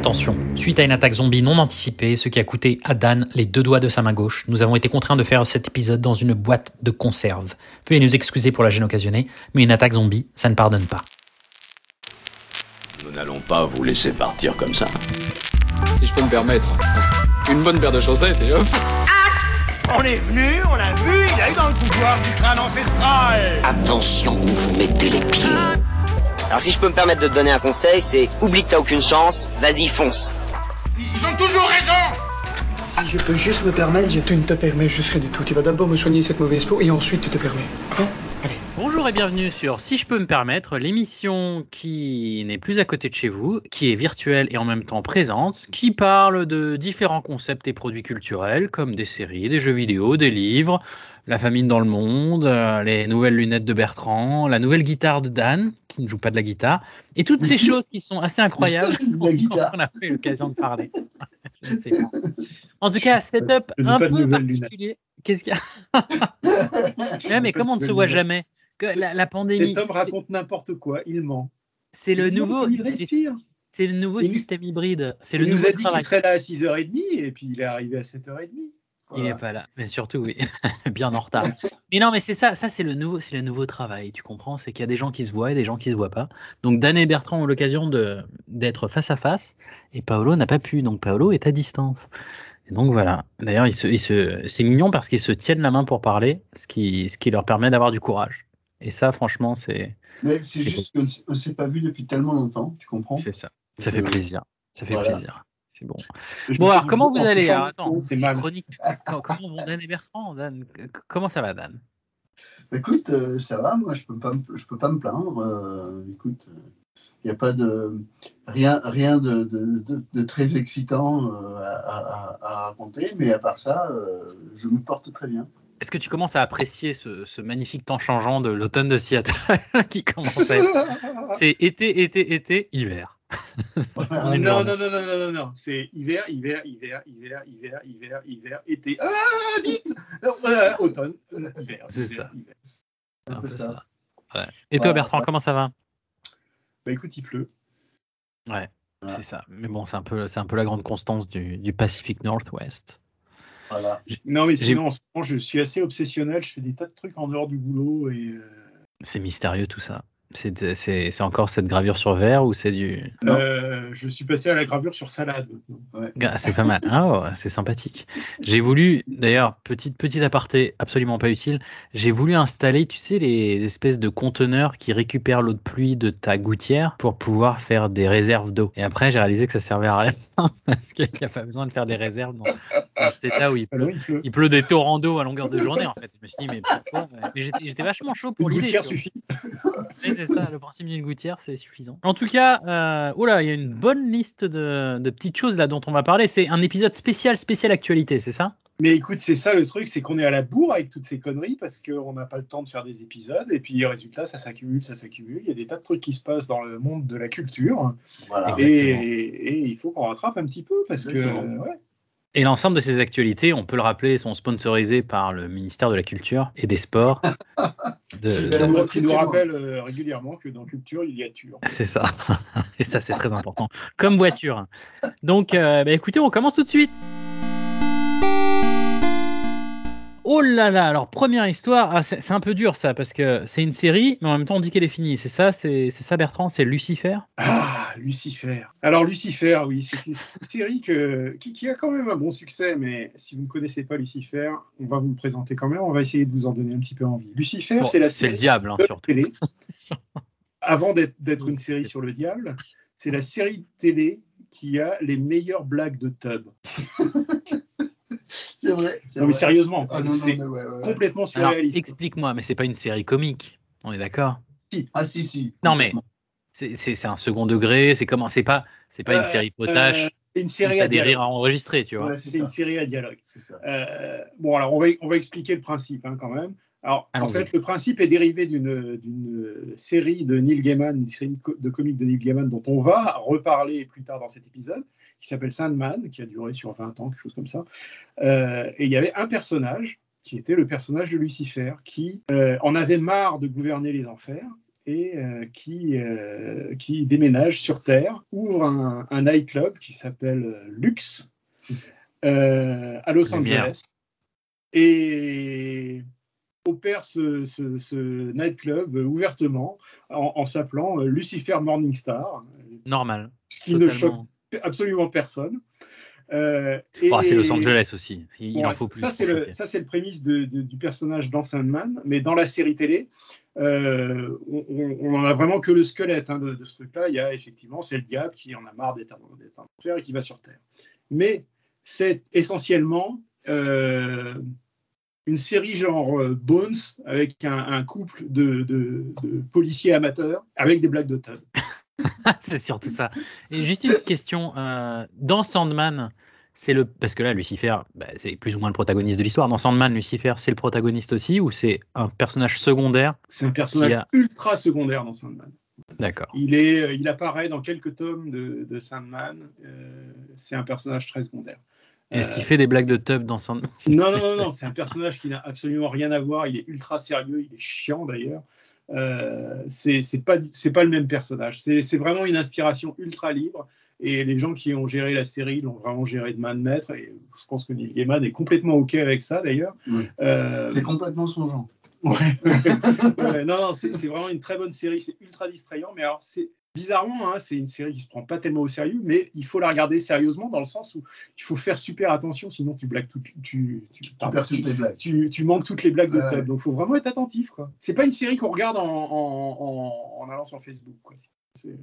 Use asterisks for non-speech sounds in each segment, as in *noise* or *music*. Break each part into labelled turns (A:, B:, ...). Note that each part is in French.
A: Attention, suite à une attaque zombie non anticipée, ce qui a coûté à Dan les deux doigts de sa main gauche, nous avons été contraints de faire cet épisode dans une boîte de conserve. Veuillez nous excuser pour la gêne occasionnée, mais une attaque zombie, ça ne pardonne pas.
B: Nous n'allons pas vous laisser partir comme ça.
C: Si je peux me permettre. Une bonne paire de chaussettes et hop.
D: On est venu, on l'a vu, il a eu dans le pouvoir du crâne ancestral.
E: Attention où vous mettez les pieds.
F: Alors si je peux me permettre de te donner un conseil, c'est oublie que t'as aucune chance, vas-y fonce.
D: Ils ont toujours raison.
G: Si je peux juste me permettre, je... tu ne te permets juste rien du tout. Tu vas d'abord me soigner cette mauvaise peau et ensuite tu te permets. Hein Allez.
A: Bonjour et bienvenue sur Si je peux me permettre, l'émission qui n'est plus à côté de chez vous, qui est virtuelle et en même temps présente, qui parle de différents concepts et produits culturels comme des séries, des jeux vidéo, des livres, la famine dans le monde, euh, les nouvelles lunettes de Bertrand, la nouvelle guitare de Dan, qui ne joue pas de la guitare, et toutes ces choses qui sont assez incroyables *laughs* dont on a eu l'occasion de parler. *laughs* Je ne sais pas. En tout cas, setup un peu particulier. Qu'est-ce qu'il y a *laughs* Ouais, mais comment on ne se voit jamais que la, la pandémie,
H: Cet homme raconte n'importe quoi, il ment.
A: c'est le nouveau,
H: comme il respire.
A: c'est le nouveau
H: Il-
A: système hybride. C'est le
H: Il nous a dit qu'il serait là à 6h30 et puis il est arrivé à 7h30.
A: Il n'est pas là, mais surtout oui, *laughs* bien en retard. Mais non, mais c'est ça, ça c'est le nouveau, c'est le nouveau travail. Tu comprends, c'est qu'il y a des gens qui se voient et des gens qui se voient pas. Donc Dan et Bertrand ont l'occasion de d'être face à face et Paolo n'a pas pu. Donc Paolo est à distance. Et donc voilà. D'ailleurs, il se, c'est mignon parce qu'ils se tiennent la main pour parler, ce qui, ce qui leur permet d'avoir du courage. Et ça, franchement, c'est,
I: Mais c'est juste qu'on ne s'est pas vu depuis tellement longtemps, tu comprends?
A: C'est ça. Ça fait plaisir. Ça fait
I: Voilà.
A: plaisir. C'est bon.
I: Je
A: Bon
I: me
A: alors, *laughs* comment vous allez alors, Attends,
H: c'est
A: chronique. Comment vont Dan et Bertrand Dan, comment ça va Dan?
I: Écoute, euh, ça va, moi je peux pas, je peux pas me plaindre. euh, écoute, il n'y a pas de rien, rien de, de- de- de très excitant euh, à, à- à raconter, mais à part ça, euh, je me porte très bien.
A: Est-ce que tu commences à apprécier ce, ce magnifique temps changeant de l'automne de Seattle *laughs* qui commence à être... *laughs* C'est été, été, été, hiver. *laughs* Est
H: non, non, non, non, non, non, non, c'est hiver, hiver, hiver, hiver, hiver, hiver, hiver, été. Ah, vite Euh, Automne, euh, hiver,
A: C'est
H: hiver,
A: ça.
H: hiver.
I: Un
A: Un
I: peu
A: peu
I: ça.
A: ça. Ouais. Et toi Bertrand,
I: ouais.
A: comment ça va?
H: Bah écoute, il pleut.
A: Ouais,
I: Voilà.
A: c'est ça. Mais bon, c'est un peu, c'est un peu la grande constance du, du Pacific Northwest.
I: Voilà.
H: Non, mais
A: J'ai-
H: sinon, en ce moment, je suis assez obsessionnel. Je fais des tas de trucs en dehors du boulot et. euh,
A: C'est mystérieux tout ça. C'est, c'est, c'est encore cette gravure sur verre ou c'est du...
H: Euh, je suis passé à la gravure sur salade maintenant.
A: Ah, C'est pas mal. Ah, ouais, c'est sympathique. J'ai voulu, d'ailleurs, petite petite aparté absolument pas utile, j'ai voulu installer, tu sais, les espèces de conteneurs qui récupèrent l'eau de pluie de ta gouttière pour pouvoir faire des réserves d'eau. Et après, j'ai réalisé que ça servait à rien *laughs* parce qu'il n'y a pas besoin de faire des réserves dans, dans cet état où il pleut.
H: Alors, il pleut.
A: Des torrents d'eau à longueur de journée en fait. Je me suis dit mais pourquoi? Mais j'étais vachement chaud pour l'idée.
H: gouttière suffit.
A: C'est ça, le principe d'une gouttière, c'est suffisant. En tout cas, euh, oula, il y a une bonne liste de, de petites choses là dont on va parler. C'est un épisode spécial, spécial actualité, c'est ça?
H: Mais écoute, c'est ça le truc, c'est qu'on est à la bourre avec toutes ces conneries parce qu'on n'a pas le temps de faire des épisodes. Et puis, résultat, ça s'accumule, ça s'accumule. Il y a des tas de trucs qui se passent dans le monde de la culture.
I: voilà.
H: Et, et il faut qu'on rattrape un petit peu parce que. Ouais.
A: Et l'ensemble de ces actualités, on peut le rappeler, sont sponsorisées par le ministère de la Culture et des Sports. *laughs* De-
H: Qui nous, rappelle euh, régulièrement que dans culture, il y a tur. *laughs*
A: C'est ça. *laughs* Et ça, c'est très important. Comme voiture. Donc, euh, bah, écoutez, on commence tout de suite. Oh là là, alors première histoire, ah, c'est c'est un peu dur ça, parce que c'est une série, mais en même temps on dit qu'elle est finie. C'est ça, c'est c'est ça Bertrand, c'est Lucifer?
H: Ah, Lucifer. Alors, Lucifer, oui, c'est une série que, qui, qui a quand même un bon succès, mais si vous ne connaissez pas Lucifer, on va vous le présenter quand même. On va essayer de vous en donner un petit peu envie. Lucifer,
A: Bon,
H: c'est la
A: C'est le
H: série
A: diable, hein,
H: de
A: surtout.
H: télé. *laughs* Avant d'être d'être une série sur le diable, c'est la série de télé qui a les meilleures blagues de Tub. *laughs*
I: C'est vrai.
H: Non, mais sérieusement,
I: Ah,
H: c'est
I: ouais, ouais,
H: complètement
A: Alors,
H: surréaliste.
A: explique-moi, mais c'est pas une série comique, on est d'accord?
I: Ah, si, si.
A: Non, mais. C'est c'est- c'est un second degré, c'est comment C'est pas, c'est pas une
H: Euh,
A: série potache,
H: Euh, une série à
A: des
H: dialogue.
A: rires enregistrés, tu vois.
I: Ouais, c'est
H: C'est une
I: ça.
H: série à dialogue.
I: C'est ça.
H: Euh, bon, alors on va, on va expliquer le principe hein, quand même. Alors, en fait, le principe est dérivé d'une d'une série de Neil Gaiman, une série de comics de Neil Gaiman dont on va reparler plus tard dans cet épisode, qui s'appelle Sandman, qui a duré sur 20 ans, quelque chose comme ça. Euh, et il y avait un personnage qui était le personnage de Lucifer, qui euh, en avait marre de gouverner les enfers et euh, qui, qui déménage sur Terre, ouvre un, un nightclub qui s'appelle Lux à Los. Angeles et opère ce, ce- ce nightclub ouvertement en, en s'appelant Lucifer Morningstar,
A: Normal.
H: ce qui ne choque. Absolument personne. Euh,
A: Oh, c'est Los Angeles aussi. Il,
H: Bon,
A: en faut plus.
H: Ça, c'est le, ça, le prémisse de- de- du personnage dans Sandman, mais dans la série télé, euh, on, on- on en a vraiment que le squelette hein, de, de ce truc-là. Il y a effectivement, c'est le diable qui en a marre d'être en enfer et qui va sur Terre. Mais c'est essentiellement euh, une série genre euh, Bones avec un, un couple de, policiers amateurs avec des blagues de tub. *laughs*
A: c'est surtout ça. Et juste une question. euh, dans Sandman, c'est le parce que là, Lucifer, bah, c'est plus ou moins le protagoniste de l'histoire. Dans Sandman, Lucifer, c'est le protagoniste aussi ou c'est un personnage secondaire
H: C'est un personnage
A: a-
H: ultra secondaire dans Sandman.
A: D'accord.
H: Il, est, euh, il apparaît dans quelques tomes de, de Sandman. euh, c'est un personnage très secondaire.
A: Est-ce qu'il fait des blagues de tub dans Sandman?
H: Non, non, non, *laughs* non, c'est un personnage qui n'a absolument rien à voir. Il est ultra sérieux, il est chiant d'ailleurs. Euh, c'est c'est pas, c'est pas le même personnage. C'est c'est vraiment une inspiration ultra libre. Et les gens qui ont géré la série l'ont vraiment géré de main de maître. Et je pense que Neil Gaiman est complètement OK avec ça d'ailleurs.
I: Oui.
H: Euh,
I: C'est complètement son genre.
H: Ouais. *laughs* Ouais, non, non, c'est c'est vraiment une très bonne série. C'est ultra distrayant, mais alors c'est bizarrement, hein, c'est une série qui se prend pas tellement au sérieux, mais il faut la regarder sérieusement dans le sens où il faut faire super attention, sinon tu blagues tout, tu, tu,
I: Tu
H: pardon,
I: perds toutes les blagues.
H: tu- tu manques toutes les blagues de
I: Ouais.
H: Tub. Donc faut vraiment être attentif, quoi. C'est pas une série qu'on regarde en, en, en- en allant sur Facebook, quoi. C'est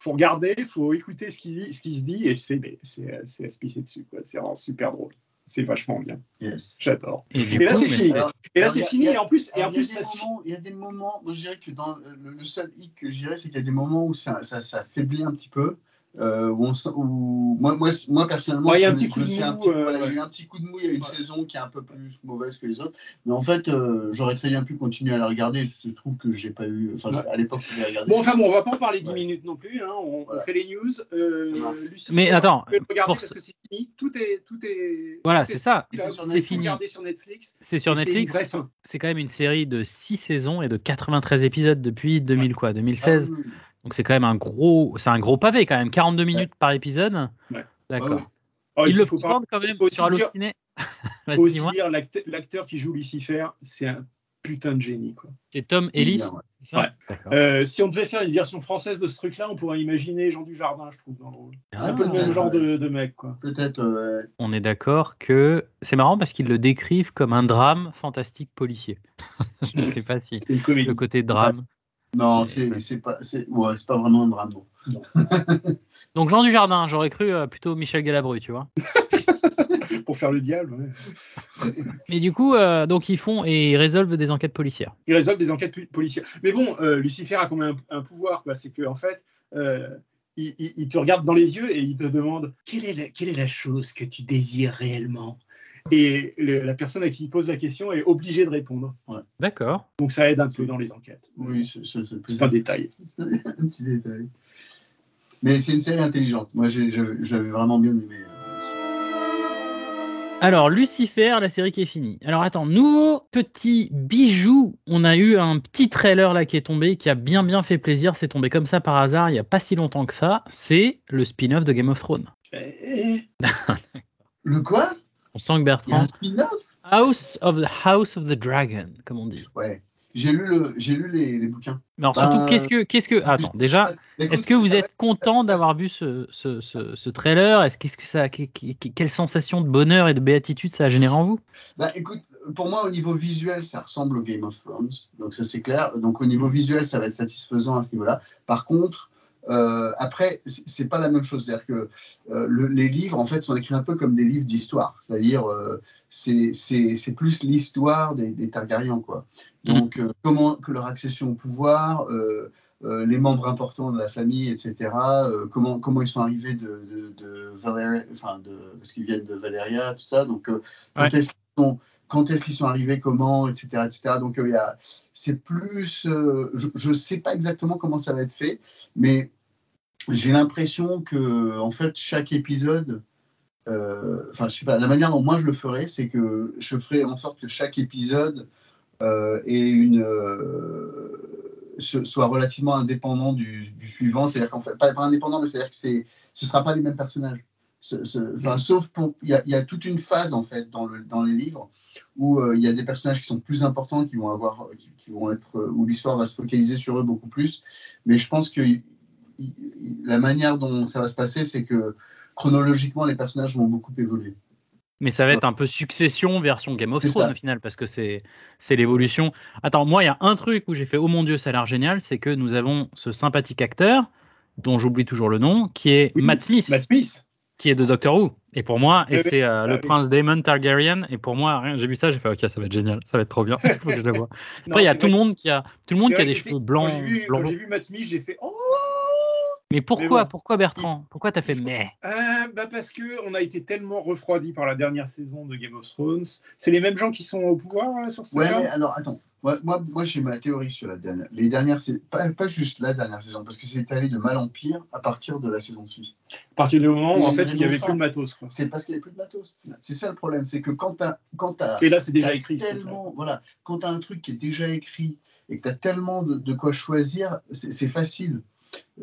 H: faut regarder, faut écouter ce qui, ce qui se dit et c'est c'est dessus, quoi. C'est vraiment super drôle. C'est vachement bien.
I: Yes.
H: J'adore.
A: Et,
H: là c'est fini.
I: Alors,
H: Et là c'est fini
I: a-
H: et en plus et en
I: il, y a
H: plus ça
I: moments, il y a des moments, moi je dirais que dans le, le seul hic que je dirais, c'est qu'il y a des moments où ça, ça, ça faiblit un petit peu. Euh, où on, où- moi, moi, moi personnellement,
H: Ouais, il y a un petit coup de
I: un petit-
H: euh,
I: voilà, il y a
H: ouais.
I: eu un petit coup de mou. Il y a une
H: Ouais.
I: saison qui est un peu plus mauvaise que les autres, mais en fait, euh, j'aurais très bien pu continuer à la regarder. Je trouve que j'ai pas eu, enfin,
H: Ouais.
I: à l'époque, je l'ai regardé.
H: Bon, enfin bon, on va pas en parler 10
I: Ouais.
H: minutes non plus. hein. On, on fait les news. Euh. Lucifer,
A: Mais attends,
H: regarder
A: pour
H: parce
A: ce-
H: que c'est fini. Tout est, tout est.
A: Voilà,
H: tout est
A: c'est ça.
I: C'est
H: Vous
A: fini.
H: sur Netflix.
A: C'est sur Netflix. C'est quand même une série de 6 saisons et de 93 épisodes depuis 2000 quoi, 2016.
I: Ah, oui.
A: Donc c'est quand même un gros, c'est un gros pavé quand même, 42 minutes par épisode.
H: Ouais.
A: D'accord.
H: Oh,
A: Il
H: il
A: le
H: faut pas
A: quand même *laughs*
H: faut
A: sur Allociné.
H: aussi l'acteur qui joue Lucifer, c'est un putain de génie. Quoi.
A: C'est Tom Ellis.
I: Bien, ouais.
A: c'est ça?
H: Ouais.
A: D'accord.
H: Euh, si on devait faire une version française de ce truc-là, on pourrait imaginer Jean Dujardin, je trouve, dans le rôle. C'est un peu le
A: Ah.
H: même genre de, de mec. Quoi.
I: Peut-être. euh,
A: On est d'accord que c'est marrant parce qu'ils le décrivent comme un drame fantastique policier. *laughs* Je ne sais pas si le côté drame.
I: Non, c'est c'est pas, c'est ouais, c'est pas vraiment un drame. non. *laughs*
A: Donc Jean Dujardin, j'aurais cru euh, plutôt Michel Galabru, tu vois. *laughs*
H: Pour faire le diable. ouais. *laughs*
A: Mais du coup, euh, donc ils font et ils résolvent des enquêtes policières.
H: il résolve des enquêtes pu- policières. Mais bon, euh, Lucifer a quand même un, un pouvoir, quoi. C'est qu'en en fait, euh, il, il- il te regarde dans les yeux et il te demande quelle est la, quelle est la chose que tu désires réellement? Et le- la personne à qui il pose la question est obligée de répondre.
A: D'accord.
H: Donc ça aide un peu dans les enquêtes.
I: Oui, c'est
H: un détail. *laughs*
I: C'est un petit détail. Mais c'est une série intelligente. Moi, j'ai- j'avais vraiment bien aimé. euh.
A: Alors, Lucifer, la série qui est finie. Alors, attends, nouveau petit bijou. On a eu un petit trailer là qui est tombé, qui a bien bien fait plaisir. C'est tombé comme ça par hasard, il n'y a pas si longtemps que ça. C'est le spin-off de Game of Thrones.
I: Le quoi?
A: On sent que
I: Il y a
A: Bertrand.
I: un
A: House of the House of the Dragon, comme on dit.
I: Ouais. J'ai lu, le, j'ai lu les, les bouquins.
A: Mais alors, surtout,
I: Bah,
A: qu'est-ce que. Qu'est-ce que... Attends, déjà, est-ce que vous êtes content d'avoir vu ce, ce, ce, ce trailer? Est-ce qu'est-ce que ça, que- que- que- quelle sensation de bonheur et de béatitude ça a généré en vous?
I: Bah, écoute, pour moi, au niveau visuel, ça ressemble au Game of Thrones. Donc, ça, c'est clair. Donc, au niveau visuel, ça va être satisfaisant à ce niveau-là. Par contre, euh, après, c'est pas la même chose. C'est-à-dire que euh, le- les livres, en fait, sont écrits un peu comme des livres d'histoire. C'est-à-dire, euh, c'est plus l'histoire des, des Targaryens, quoi. Donc, euh, comment que leur accession au pouvoir, euh, les membres importants de la famille, etc. comment, comment ils sont arrivés de, de, de Valéria- enfin, de, parce qu'ils viennent de Valéria, tout ça. Donc, quand
A: Ouais.
I: est-ce qu'ils sont, quand est-ce qu'ils sont arrivés, comment, etc. etc. Donc, euh, c'est plus, euh, je ne sais pas exactement comment ça va être fait, mais j'ai l'impression que, en fait, chaque épisode, euh, enfin, je sais pas, la manière dont moi je le ferais, c'est que je ferais en sorte que chaque épisode euh, ait une, euh, soit relativement indépendant du, du suivant. C'est-à-dire qu'en fait, pas, pas indépendant, mais c'est-à-dire que c'est, ce ne sera pas les mêmes personnages. Ce- ce- enfin, Sauf pour. Il y, y a toute une phase, en fait, dans, le, dans les livres où euh, il y a des personnages qui sont plus importants, qui vont avoir, qui, qui vont être, euh, où l'histoire va se focaliser sur eux beaucoup plus. Mais je pense que il- il- la manière dont ça va se passer, c'est que chronologiquement, les personnages vont beaucoup évoluer.
A: Mais ça va être un peu succession version Game of Thrones au final, parce que c'est l'évolution. Attends, moi, il y a un truc où j'ai fait Oh mon Dieu, ça a l'air génial, c'est que nous avons ce sympathique acteur, dont j'oublie toujours le nom, qui est
H: Oui,
A: Matt Smith,
H: Matt Smith.
A: qui est de Doctor Who. Et pour moi, et
H: Oui,
A: c'est euh,
H: Ah
A: le
H: oui.
A: prince Daemon Targaryen. Et pour moi, rien, j'ai vu ça, j'ai fait Ok, ça va être génial, ça va être trop bien. Il *laughs* faut que je le vois.
H: Non,
A: Après, il y a tout le monde qui a tout le monde qui a des cheveux blancs.
H: Quand j'ai vu,
A: blancs.
H: quand j'ai vu Matt Smith, j'ai fait Oh
A: Mais pourquoi,
H: Mais bon.
A: pourquoi Bertrand? Pourquoi t'as fait mais?
H: Ah, bah parce que on a été tellement refroidi par la dernière saison de Game of Thrones. C'est les mêmes gens qui sont au pouvoir là, sur ce
I: Ouais, mais alors attends, moi, moi, moi, j'ai ma théorie sur la dernière. Les dernières, c'est pas, pas juste la dernière saison, parce que c'est allé de mal en pire à partir de la saison 6.
H: À partir du moment où
I: Et
H: en fait il n'y avait plus de matos. Quoi.
I: C'est parce qu'il n'y a plus de matos. C'est ça le problème, c'est que quand tu as, quand t'as-
H: Et là c'est déjà écrit.
I: tellement, voilà, quand tu as un truc qui est déjà écrit et que tu as tellement de, de quoi choisir, c'est facile.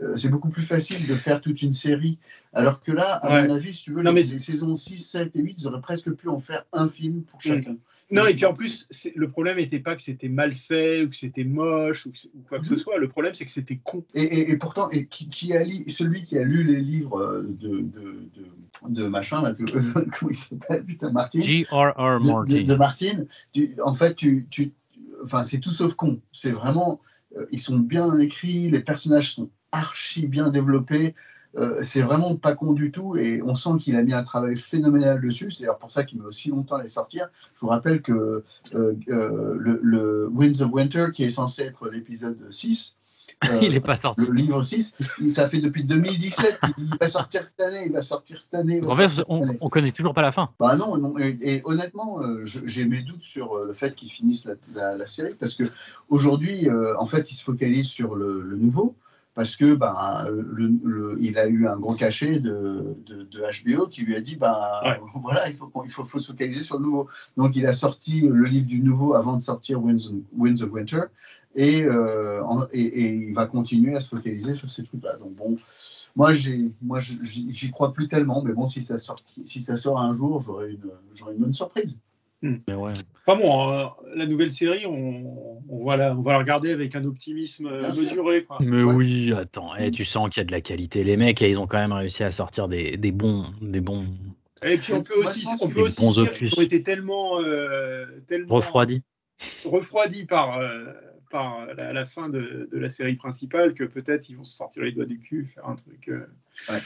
I: Euh, c'est beaucoup plus facile de faire toute une série. Alors que là, à
H: Ouais.
I: mon avis, si tu veux,
H: Non,
I: les,
H: mais
I: les saisons 6, 7 et 8, ils auraient presque pu en faire un film pour chacun.
H: Non, et puis en plus, le problème n'était pas que c'était mal fait ou que c'était moche ou, que- ou quoi que ce
I: Mhm.
H: soit. Le problème, c'est que c'était con.
I: Et, et- et pourtant, et qui, qui a li- celui qui a lu les livres euh, de, de, de, de machin, là, que- *laughs* comment il s'appelle, putain, Martin,
A: J.R.R.
I: de, de,
A: Martin.
I: de Martin, tu- en fait, tu, tu, enfin, c'est tout sauf con. C'est vraiment, euh, ils sont bien écrits, les personnages sont archi bien développés. euh, c'est vraiment pas con du tout et on sent qu'il a mis un travail phénoménal dessus. C'est d'ailleurs pour ça qu'il met aussi longtemps à les sortir. Je vous rappelle que euh, euh, le, le Winds of Winter, qui est censé être l'épisode 6, *laughs* euh,
A: Il est pas sorti.
I: le livre 6, il- ça fait depuis 2017. Il va sortir cette année, il va sortir cette année.
A: En fait, on, on connaît toujours pas la fin.
I: Bah non, non, et, et honnêtement, j'ai mes doutes sur le fait qu'ils finissent la, la- la série parce que aujourd'hui, en fait, ils se focalisent sur le, le nouveau parce que ben, le- le- il a eu un gros cachet de, de- de HBO qui lui a dit
H: Ouais. *laughs*
I: voilà, il faut, il faut, faut se focaliser sur le nouveau. Donc il a sorti le livre du nouveau avant de sortir Winds, Winds of Winter et, euh, en- et, et il va continuer à se focaliser sur ces trucs-là. Donc bon. Moi, j'y crois plus tellement, mais bon, si ça sort, si ça sort un jour, j'aurai une, j'aurai une bonne surprise.
A: Mais ouais.
H: Enfin bon, euh, la nouvelle série, on, on va la, on va la regarder avec un optimisme
I: Bien
H: mesuré. Quoi.
A: Mais
I: Ouais.
A: oui, attends, eh, tu sens qu'il y a de la qualité. Les mecs, eh, ils ont quand même réussi à sortir des, des bons, des bons
H: Et puis on peut
I: Moi,
H: aussi, on peut dire
A: opus.
H: qu'ils ont été tellement, euh, tellement
A: refroidis.
H: refroidis par, euh, par la, la fin de, de la série principale que peut-être ils vont se sortir les doigts du cul, faire un truc, euh,
I: Ouais.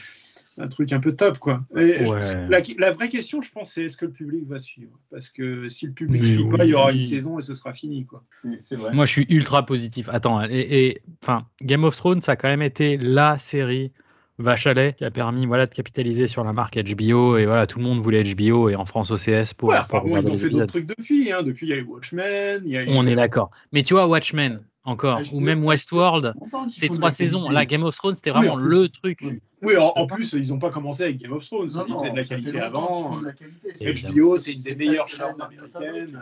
H: un truc un peu top quoi. Et je-
A: Ouais.
H: la, la vraie question, je pense, c'est est-ce que le public va suivre? Parce que si le public
A: Mais
H: suit pas, il y aura
A: oui.
H: une saison et ce sera fini quoi.
I: C'est, c'est vrai.
A: Moi, je suis ultra positif. Attends, et, et, enfin, Game of Thrones, ça a quand même été la série lait qui a permis, voilà, de capitaliser sur la marque HBO. Et voilà, tout le monde voulait HBO et en France OCS pour,
H: Ouais,
A: pour
H: enfin, bon, ils ont
A: les
H: fait d'autres trucs depuis. Hein. Depuis, il y a eu Watchmen, il y a eu.
A: On est d'accord. Mais tu vois, Watchmen, encore,
I: HBO,
A: ou même Westworld, ces trois saisons. Là, Game of Thrones, c'était vraiment le truc.
I: Oui.
H: Oui, en, en plus, ils n'ont pas commencé avec Game of Thrones.
I: Non,
H: ils faisaient de la qualité avant.
I: la qualité.
H: HBO, c'est une des meilleures chaînes américaines.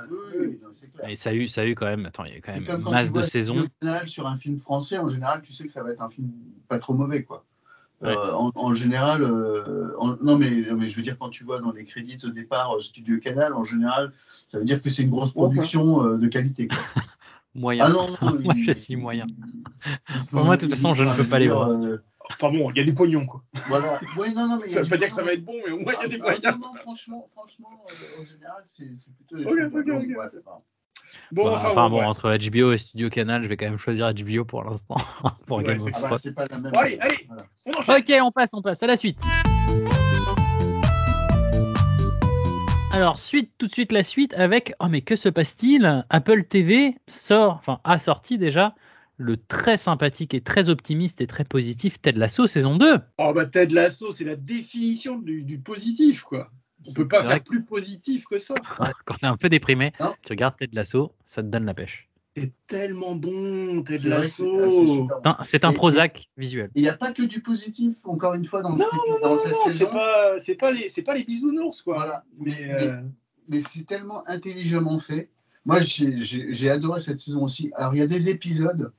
A: Et ça a eu, ça a eu quand même, attends, il y a quand même
I: quand
A: masse
I: tu
A: de
I: vois
A: saisons.
I: sur un film français, en général, tu sais que ça va être un film pas trop mauvais, quoi. Euh, en, en général, euh, en- non, mais, je veux dire, quand tu vois dans les crédits au départ euh, Studio Canal, en général, ça veut dire que c'est une grosse production euh, de qualité. Quoi. *laughs*
A: Moyen.
I: Ah non, non, *laughs*
A: Moi,
I: il-
A: je suis moyen.
I: il-
A: Pour moi, de toute façon, je ne
I: enfin,
A: peux pas les voir.
I: euh,
H: Enfin bon, il y a des pognons quoi.
I: voilà. Non, non, mais *laughs*
H: Ça
I: a
H: veut pas dire que ça va être bon, mais au moins il y a des
I: Ah,
H: moyens.
I: ah, non, non, franchement, franchement euh, en général, c'est plutôt des
H: Ok,
I: trucs-
H: ok,
I: donc,
H: ok.
I: ouais, c'est pas-
H: Bon,
A: Bah,
H: enfin,
A: enfin
H: bon,
A: entre HBO et Studio Canal, je vais quand même choisir HBO pour l'instant. *laughs* pour
H: Ouais,
A: Game of
I: Ah bah,
A: Thrones.
I: c'est pas la même.
H: Bon, allez, allez.
I: Voilà.
H: on enchaîne.
A: Ok, on passe, on passe à la suite. Alors, suite, tout de suite la suite avec. Oh, mais que se passe-t-il? Apple TV sort, enfin, a sorti déjà le très sympathique et très optimiste et très positif Ted Lasso saison 2.
H: Oh bah Ted Lasso, c'est la définition du, du positif quoi. On peut pas faire plus positif que ça.
A: Quand t'es un peu déprimé,
I: Non.
A: tu regardes Ted Lasso, ça te donne la pêche.
H: C'est tellement bon, Ted Lasso.
A: C'est un-
I: Et-
A: Prozac visuel.
I: Il n'y a pas que du positif, encore une fois, dans,
H: Non,
I: cette,
H: non,
I: dans
H: non,
I: cette
H: non, c'est
I: saison.
H: pas, c'est pas les, pas les bisounours quoi.
I: Voilà.
H: Mais,
I: Mais,
H: euh,
I: mais c'est tellement intelligemment fait. Moi, j'ai- adoré cette saison aussi. Alors, il y a des épisodes euh,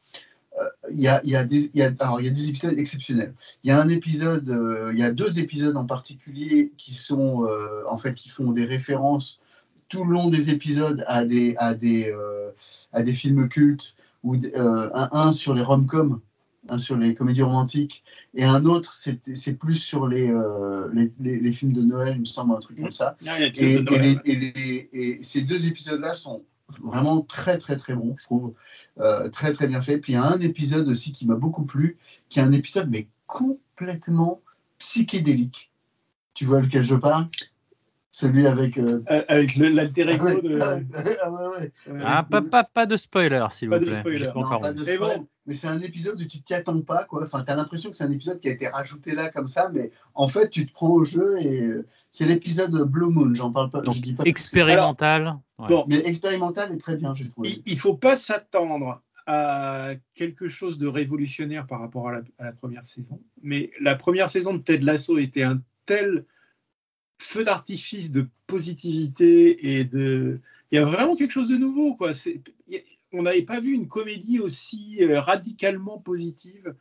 I: il y, a, il y, a des, il y a, alors, il y a des épisodes exceptionnels. Il y a un épisode, euh, il y a deux épisodes en particulier qui sont, euh, en fait, qui font des références tout le long des épisodes à des, à des, euh, à des films cultes, ou un, un sur les rom-coms, un sur les comédies romantiques, et un autre, c'est plus sur les, les, les, les films de Noël, il me semble, un truc comme ça.
H: Ah,
I: Et, ces deux épisodes-là sont vraiment très très très bons, je trouve, Euh, très très bien fait. Puis il y a un épisode aussi qui m'a beaucoup plu, qui est un épisode mais complètement psychédélique. Tu vois lequel je parle? Celui avec. euh,
H: Euh, Avec l'alter
I: ah
H: ego
I: ouais,
H: de. *laughs*
I: ah ouais, ouais.
A: Ah, pas, pas, pas de spoiler, s'il vous
H: de
A: plaît.
H: spoiler.
A: Pas
H: Non,
A: encore
I: pas
A: vu.
I: de
H: Mais bon.
I: mais c'est un épisode où tu t'y attends pas, quoi. Enfin, t'as l'impression que c'est un épisode qui a été rajouté là comme ça, mais en fait, tu te prends au jeu et euh, c'est l'épisode Blue Moon. J'en parle pas.
A: Donc,
I: je dis pas
A: expérimental. Ouais.
H: Bon,
I: Mais expérimental est très bien, j'ai trouvé.
H: il, il faut pas s'attendre à quelque chose de révolutionnaire par rapport à la, à la première saison. Mais la première saison de Ted Lasso était un tel feu d'artifice de positivité et de. Il y a vraiment quelque chose de nouveau, quoi. On n'avait pas vu une comédie aussi euh, radicalement positive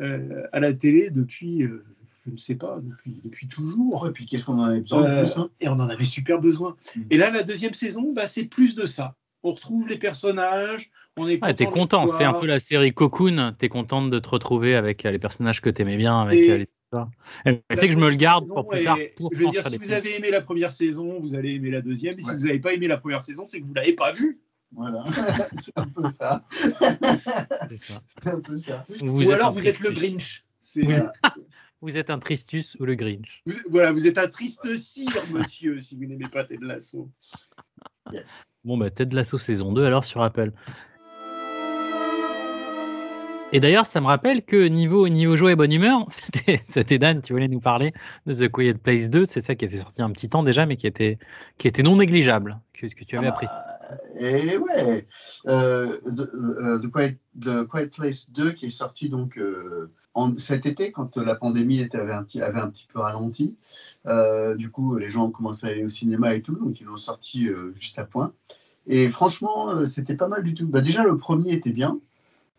H: euh, à la télé depuis, euh, je ne sais pas, depuis, depuis toujours.
I: Et puis qu'est-ce qu'on en avait besoin
H: Euh,
I: plus hein
H: et on en avait super besoin.
I: Mm.
H: Et là, la deuxième saison, bah, c'est plus de ça. On retrouve les personnages, on est
A: Ouais, t'es
H: de
A: content, c'est un peu la série Cocoon, t'es contente de te retrouver avec les personnages que t'aimais bien, avec
H: Et-
A: les sais que je me le garde pour plus tard. Pour
H: je veux dire, si vous avez aimé la première saison, vous allez aimer la deuxième. Et si vous n'avez pas aimé la première saison, c'est que vous l'avez pas vue.
I: Voilà, *laughs* c'est un peu ça.
A: C'est ça. *laughs*
I: C'est un peu ça.
A: Ou
H: alors vous êtes le. Grinch. C'est-
A: Oui.
H: euh, *laughs*
A: Vous êtes un Tristus ou le Grinch.
H: vous- voilà, vous êtes un triste cire, monsieur, si vous n'aimez pas Ted Lasso.
I: Yes.
A: Bon, bah, Ted Lasso saison 2 alors sur Apple. Et d'ailleurs, ça me rappelle que niveau, niveau joie et bonne humeur, *laughs* c'était, Dan, tu voulais nous parler de The Quiet Place 2. C'est ça qui était sorti un petit temps déjà, mais qui était, qui était non négligeable, que, que tu avais
I: Ah bah,
A: apprécié.
I: Et ouais, euh, The, euh, The Quiet, The Quiet Place 2 qui est sorti donc euh, en, cet été quand la pandémie était, avait, un, petit- avait un petit peu ralenti. Euh, du coup, les gens ont commencé à aller au cinéma et tout, donc ils l'ont sorti juste à point. Et franchement, c'était pas mal du tout. Bah, déjà, le premier était bien.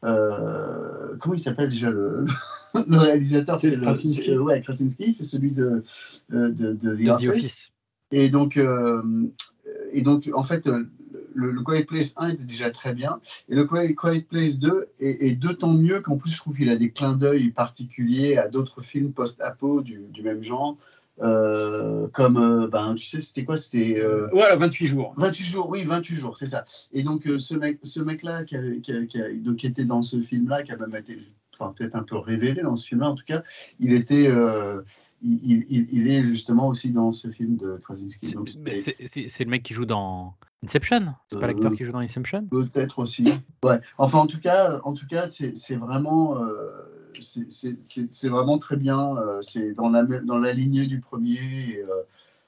I: Euh, comment il s'appelle déjà le, *laughs* le réalisateur?
H: C'est
I: le-
H: Krasinski.
I: c'est- Ouais, Krasinski, c'est celui de, de, de, de The
A: The
I: Office.
A: Office.
I: Et donc, euh, et donc, en fait, euh, le, le Quiet Place 1 était déjà très bien. Et le Quiet, Quiet Place 2 est, est d'autant mieux qu'en plus, je trouve qu'il a des clins d'œil particuliers à d'autres films post-apo du, du même genre. Euh, comme, euh, ben, tu sais, c'était quoi C'était euh,
H: Voilà, 28 jours.
I: 28 jours, oui, 28 jours, c'est ça. Et donc, euh, ce mec, ce mec-là qui, avait- qui a- qui a- donc, qui était dans ce film-là, qui a même été enfin, peut-être un peu révélé dans ce film-là, en tout cas, il était. euh, il, il- il- est justement aussi dans ce film de Krasinski.
A: C'est, le mec qui joue dans Inception? C'est pas
I: Euh,
A: l'acteur qui joue dans Inception?
I: Peut-être aussi. Ouais. Enfin, en tout cas, en tout cas, c'est c'est vraiment, euh, c'est- c'est c'est- c'est vraiment très bien. euh, c'est dans la dans la lignée du premier. et, euh,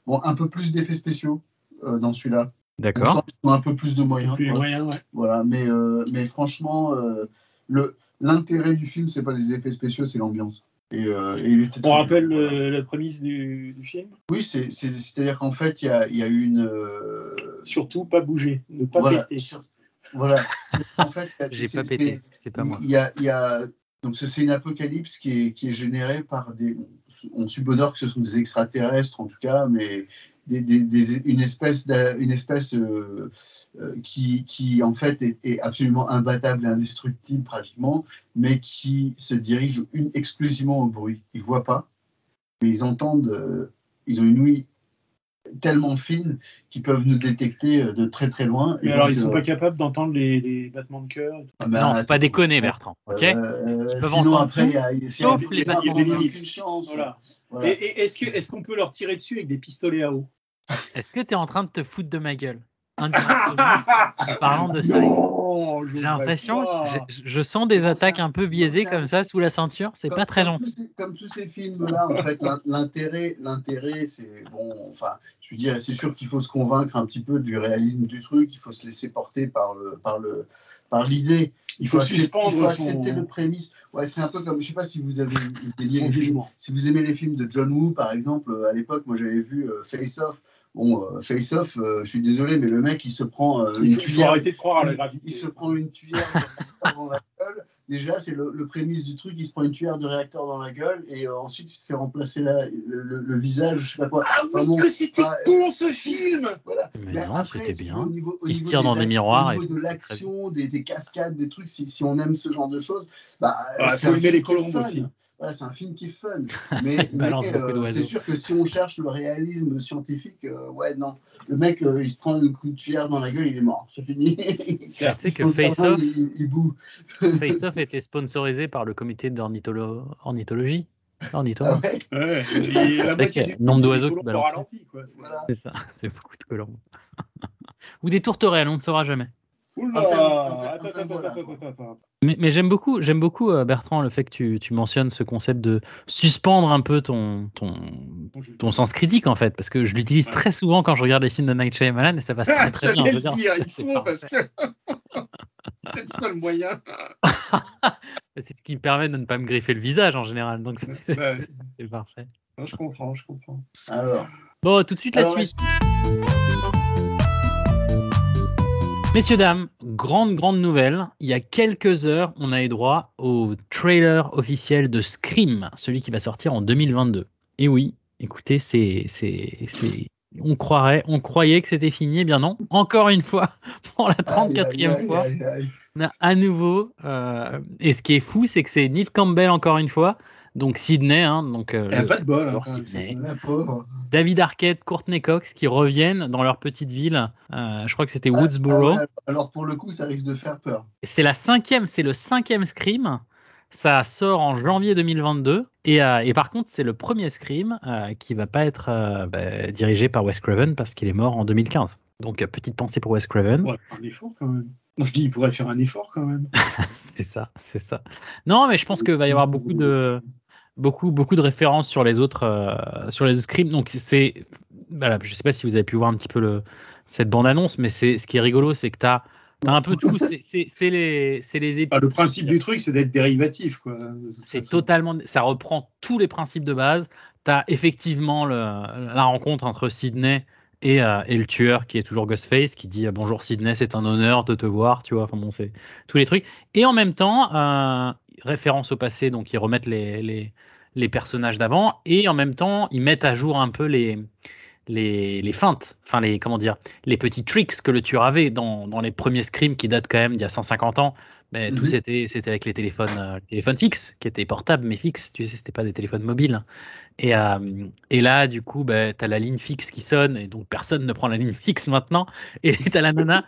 I: bon, un peu plus d'effets spéciaux euh, dans celui-là.
A: D'accord.
I: un peu plus de moyens.
H: Plus moyens, ouais.
I: Voilà. Mais euh, mais franchement, euh, le l'intérêt du film, c'est pas les effets spéciaux, c'est l'ambiance. Et, euh,
H: On rappelle la prémisse du, du film?
I: Oui, c'est c'est- c'est-à-dire qu'en fait, il y a, il y a une. euh,
H: Surtout pas bouger, ne pas
I: voilà,
H: péter.
I: sur- voilà. *laughs* En fait,
A: J'ai pas pété, c'est pas moi.
I: Il y a, il y a- donc c'est une apocalypse qui est, générée par des. On subodore que ce sont des extraterrestres en tout cas, mais une espèce, espèce euh, euh, qui, qui en fait est, absolument imbattable et indestructible pratiquement, mais qui se dirige une, exclusivement au bruit. Ils voient pas, mais ils entendent. euh, ils ont une ouïe tellement fine qu'ils peuvent nous détecter euh, de très très loin.
H: Mais
I: Et
H: alors,
I: donc,
H: ils sont
I: euh,
H: pas capables d'entendre les, les battements de cœur.
I: ah ben,
A: non, faut
I: attends,
A: pas déconner, Bertrand. Ok
I: euh,
A: peuvent
I: sinon,
A: entendre
I: après, il y a, y a-
A: sauf
I: il y a-
A: les
I: il y a
H: bâtiments.
I: vraiment
H: limites.
I: aucune chance.
H: Voilà.
I: Voilà.
H: Et, et est-ce qu'on peut leur tirer dessus avec des pistolets à eau?
A: Est-ce que tu es en train de te foutre de ma gueule? En parlant de ça. J'ai l'impression, je sens des attaques
I: un-
A: peu biaisées comme ça sous la ceinture. C'est pas très gentil.
I: Comme tous ces films-là, en fait, l'in- l'intérêt, l'intérêt, c'est bon. Enfin, je veux dire, c'est sûr qu'il faut se convaincre un petit peu du réalisme du truc. Il faut se laisser porter par le, par le, par l'idée. Il faut,
H: suspendre
I: il faut
H: son-
I: accepter le prémisse. Ouais, c'est un peu comme, je sais pas si vous avez aimé les films, si vous aimez les films de John Woo, par exemple, euh, à l'époque, moi j'avais vu euh, Face Off. Bon, euh, Face Off, euh, je suis désolé, mais le mec, il se prend euh,
H: Il
I: une
H: faut, il faut
I: tuyère
H: arrêter de croire à la gravité.
I: il se prend une tuyère *laughs* dans la gueule, déjà, c'est le, le prémisse du truc, il se prend une cuillère de réacteur dans la gueule et euh, ensuite il se fait remplacer la- le, le- le visage, je sais pas quoi.
H: Ah oui,
I: Enfin bon,
H: que c'était
I: ah,
H: con ce film
I: Voilà.
A: Mais non, c'était bien.
I: Au niveau, au
A: Il se tire dans des miroirs
I: Au
A: et-
I: niveau de l'action, des, des cascades, des trucs, si, si on aime ce genre de choses, bah,
H: Ah,
I: c'est
H: faut
I: un
H: aimer les colombes aussi.
I: Voilà, c'est un film qui est fun. *laughs* Mais, euh, c'est sûr que si on cherche le réalisme scientifique, euh, ouais, non. Le mec, euh, il se prend une de cuillère dans la gueule, il est mort. C'est fini. *laughs*
A: Tu sais que Face Off,
I: il, il- il boue. *laughs*
A: Face Off était sponsorisé par le comité d'ornitholo- ornithologie. Ornitho,
I: Ah ouais,
H: Ouais, et la moitié
A: Avec,
H: du
A: euh,
H: film,
A: nombre d'oiseaux qui balancent.
I: voilà.
A: c'est ça, c'est beaucoup de colombes. Ou des tourterelles, on ne saura jamais.
H: Oula.
A: Mais, mais j'aime beaucoup, j'aime beaucoup euh, Bertrand le fait que tu, tu mentionnes ce concept de suspendre un peu ton, ton, ton sens critique en fait, parce que je l'utilise
H: Ouais.
A: très souvent quand je regarde les films de Night Shyamalan et ça passe très très *laughs* bien. je veux dire.
H: dire, il *laughs*
A: C'est
H: faut parce que *laughs* c'est le seul moyen.
A: C'est ce qui me permet de ne pas me griffer le visage en général, donc c'est
H: Ouais,
A: c'est parfait.
H: non, je comprends, je comprends.
I: Alors,
A: Bon, tout de suite la suite. Messieurs, dames, grande, grande nouvelle. Il y a quelques heures, on a eu droit au trailer officiel de Scream, celui qui va sortir en 2022. Et oui, écoutez, c'est, on croirait, on croyait que c'était fini, eh bien non. Encore une fois, *laughs* pour la 34e
I: aïe, aïe,
A: fois,
I: aïe, aïe.
A: on a à nouveau. euh, et ce qui est fou, c'est que c'est Neve Campbell encore une fois. Donc Sydney, hein, donc euh, le-
H: pas de bol. hein,
A: alors, Sydney.
H: c'est-
I: La pauvre.
A: David Arquette, Courtney Cox qui reviennent dans leur petite ville. Euh, je crois que c'était
I: Ah,
A: Woodsboro.
I: ah ouais, alors pour le coup, ça risque de faire peur.
A: C'est la cinquième, c'est le cinquième Scream. Ça sort en janvier 2022. Et, euh, et par contre, c'est le premier Scream qui va pas être bah, dirigé par Wes Craven parce qu'il est mort en 2015. Donc, petite pensée pour Wes Craven.
H: un effort quand même. Non, je dis, il pourrait faire un effort quand même. *laughs*
A: c'est ça, c'est ça. Non, mais je pense qu'il va y avoir beaucoup de, beaucoup, beaucoup de références sur les autres, euh, sur les autres Scream. Donc, c'est, voilà, je sais pas si vous avez pu voir un petit peu le, cette bande-annonce, mais c'est, ce qui est rigolo, c'est que tu as, un peu tout. C'est, les, c'est les épisodes.
H: Ah, le principe du truc, c'est d'être dérivatif.
A: C'est totalement, ça reprend tous les principes de base. Tu as effectivement le- la rencontre entre Sydney et, euh, et le tueur qui est toujours Ghostface qui dit euh, bonjour Sydney, c'est un honneur de te voir, tu vois. Enfin bon, c'est tous les trucs. Et en même temps, euh, référence au passé, donc ils remettent les, les, les personnages d'avant et en même temps ils mettent à jour un peu les les, les feintes, enfin les comment dire, les petits tricks que le tueur avait dans, dans les premiers scrims qui datent quand même d'il y a 150 ans. Mais tout
I: Mhm.
A: c'était c'était avec les téléphones, euh, les téléphones fixes qui étaient portables mais fixes. Tu sais, c'était pas des téléphones mobiles. Et, euh, et là, du coup, bah, tu as la ligne fixe qui sonne et donc personne ne prend la ligne fixe maintenant. Et *laughs* tu as la nana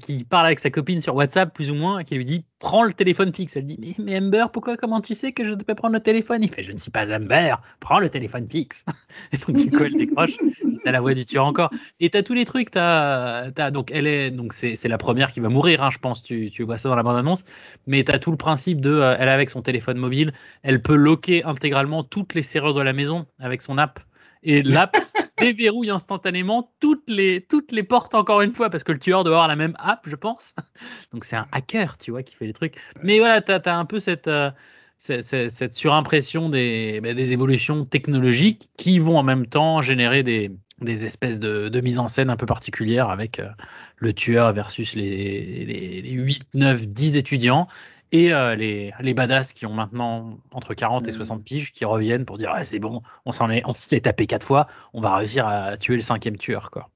A: qui, parle avec sa copine sur WhatsApp, plus ou moins, et qui lui dit Prends le téléphone fixe. Elle dit Mais, Amber, pourquoi Comment tu sais que je devais prendre le téléphone? Il fait Je ne suis pas Amber, prends le téléphone fixe. *laughs* Et donc, du coup, elle décroche. T'as la voix du tueur encore. Et t'as tous les trucs. T'as, donc, elle est, donc c'est, la première qui va mourir, hein, je pense. Tu, vois ça dans la bande-annonce. Mais t'as tout le principe de, euh, elle avec son téléphone mobile, elle peut loquer intégralement toutes les serrures de la maison avec son app. Et l'app *laughs* déverrouille instantanément toutes les, toutes les portes encore une fois parce que le tueur doit avoir la même app, je pense. *laughs* Donc c'est un hacker, tu vois, qui fait les trucs. Mais voilà, t'as, as un peu cette, euh, cette surimpression des, bah, des évolutions technologiques qui vont en même temps générer des, des espèces de, de mise en scène un peu particulières avec euh, le tueur versus les, les, les 8, 9, 10 étudiants et euh, les, les badass qui ont maintenant entre 40 et
I: Mhm.
A: 60 piges qui reviennent pour dire ah, c'est bon, on s'en est, on s'est tapé quatre fois, on va réussir à tuer le cinquième tueur quoi.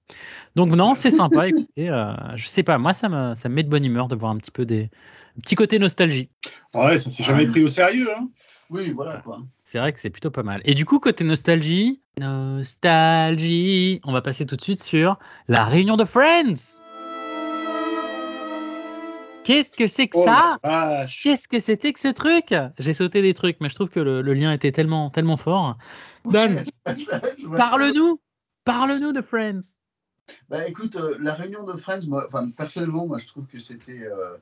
A: Donc non, c'est sympa. *laughs* écoutez, euh, je sais pas, moi ça me, ça me met de bonne humeur de voir un petit peu des un petit côté nostalgie.
H: Ouais, ça s'est jamais
I: Ah.
H: pris au sérieux. Hein.
I: Oui, voilà quoi.
A: C'est vrai que c'est plutôt pas mal. Et du coup, côté nostalgie, nostalgie, on va passer tout de suite sur la réunion de Friends. Qu'est-ce que c'est que
H: Oh
A: ça. Qu'est-ce que c'était que ce truc J'ai sauté des trucs, mais je trouve que le, le lien était tellement, tellement fort. Dan, *laughs* parle-nous, parle-nous de Friends.
I: Bah écoute, euh, la réunion de Friends, moi, personnellement, moi je trouve que c'était euh,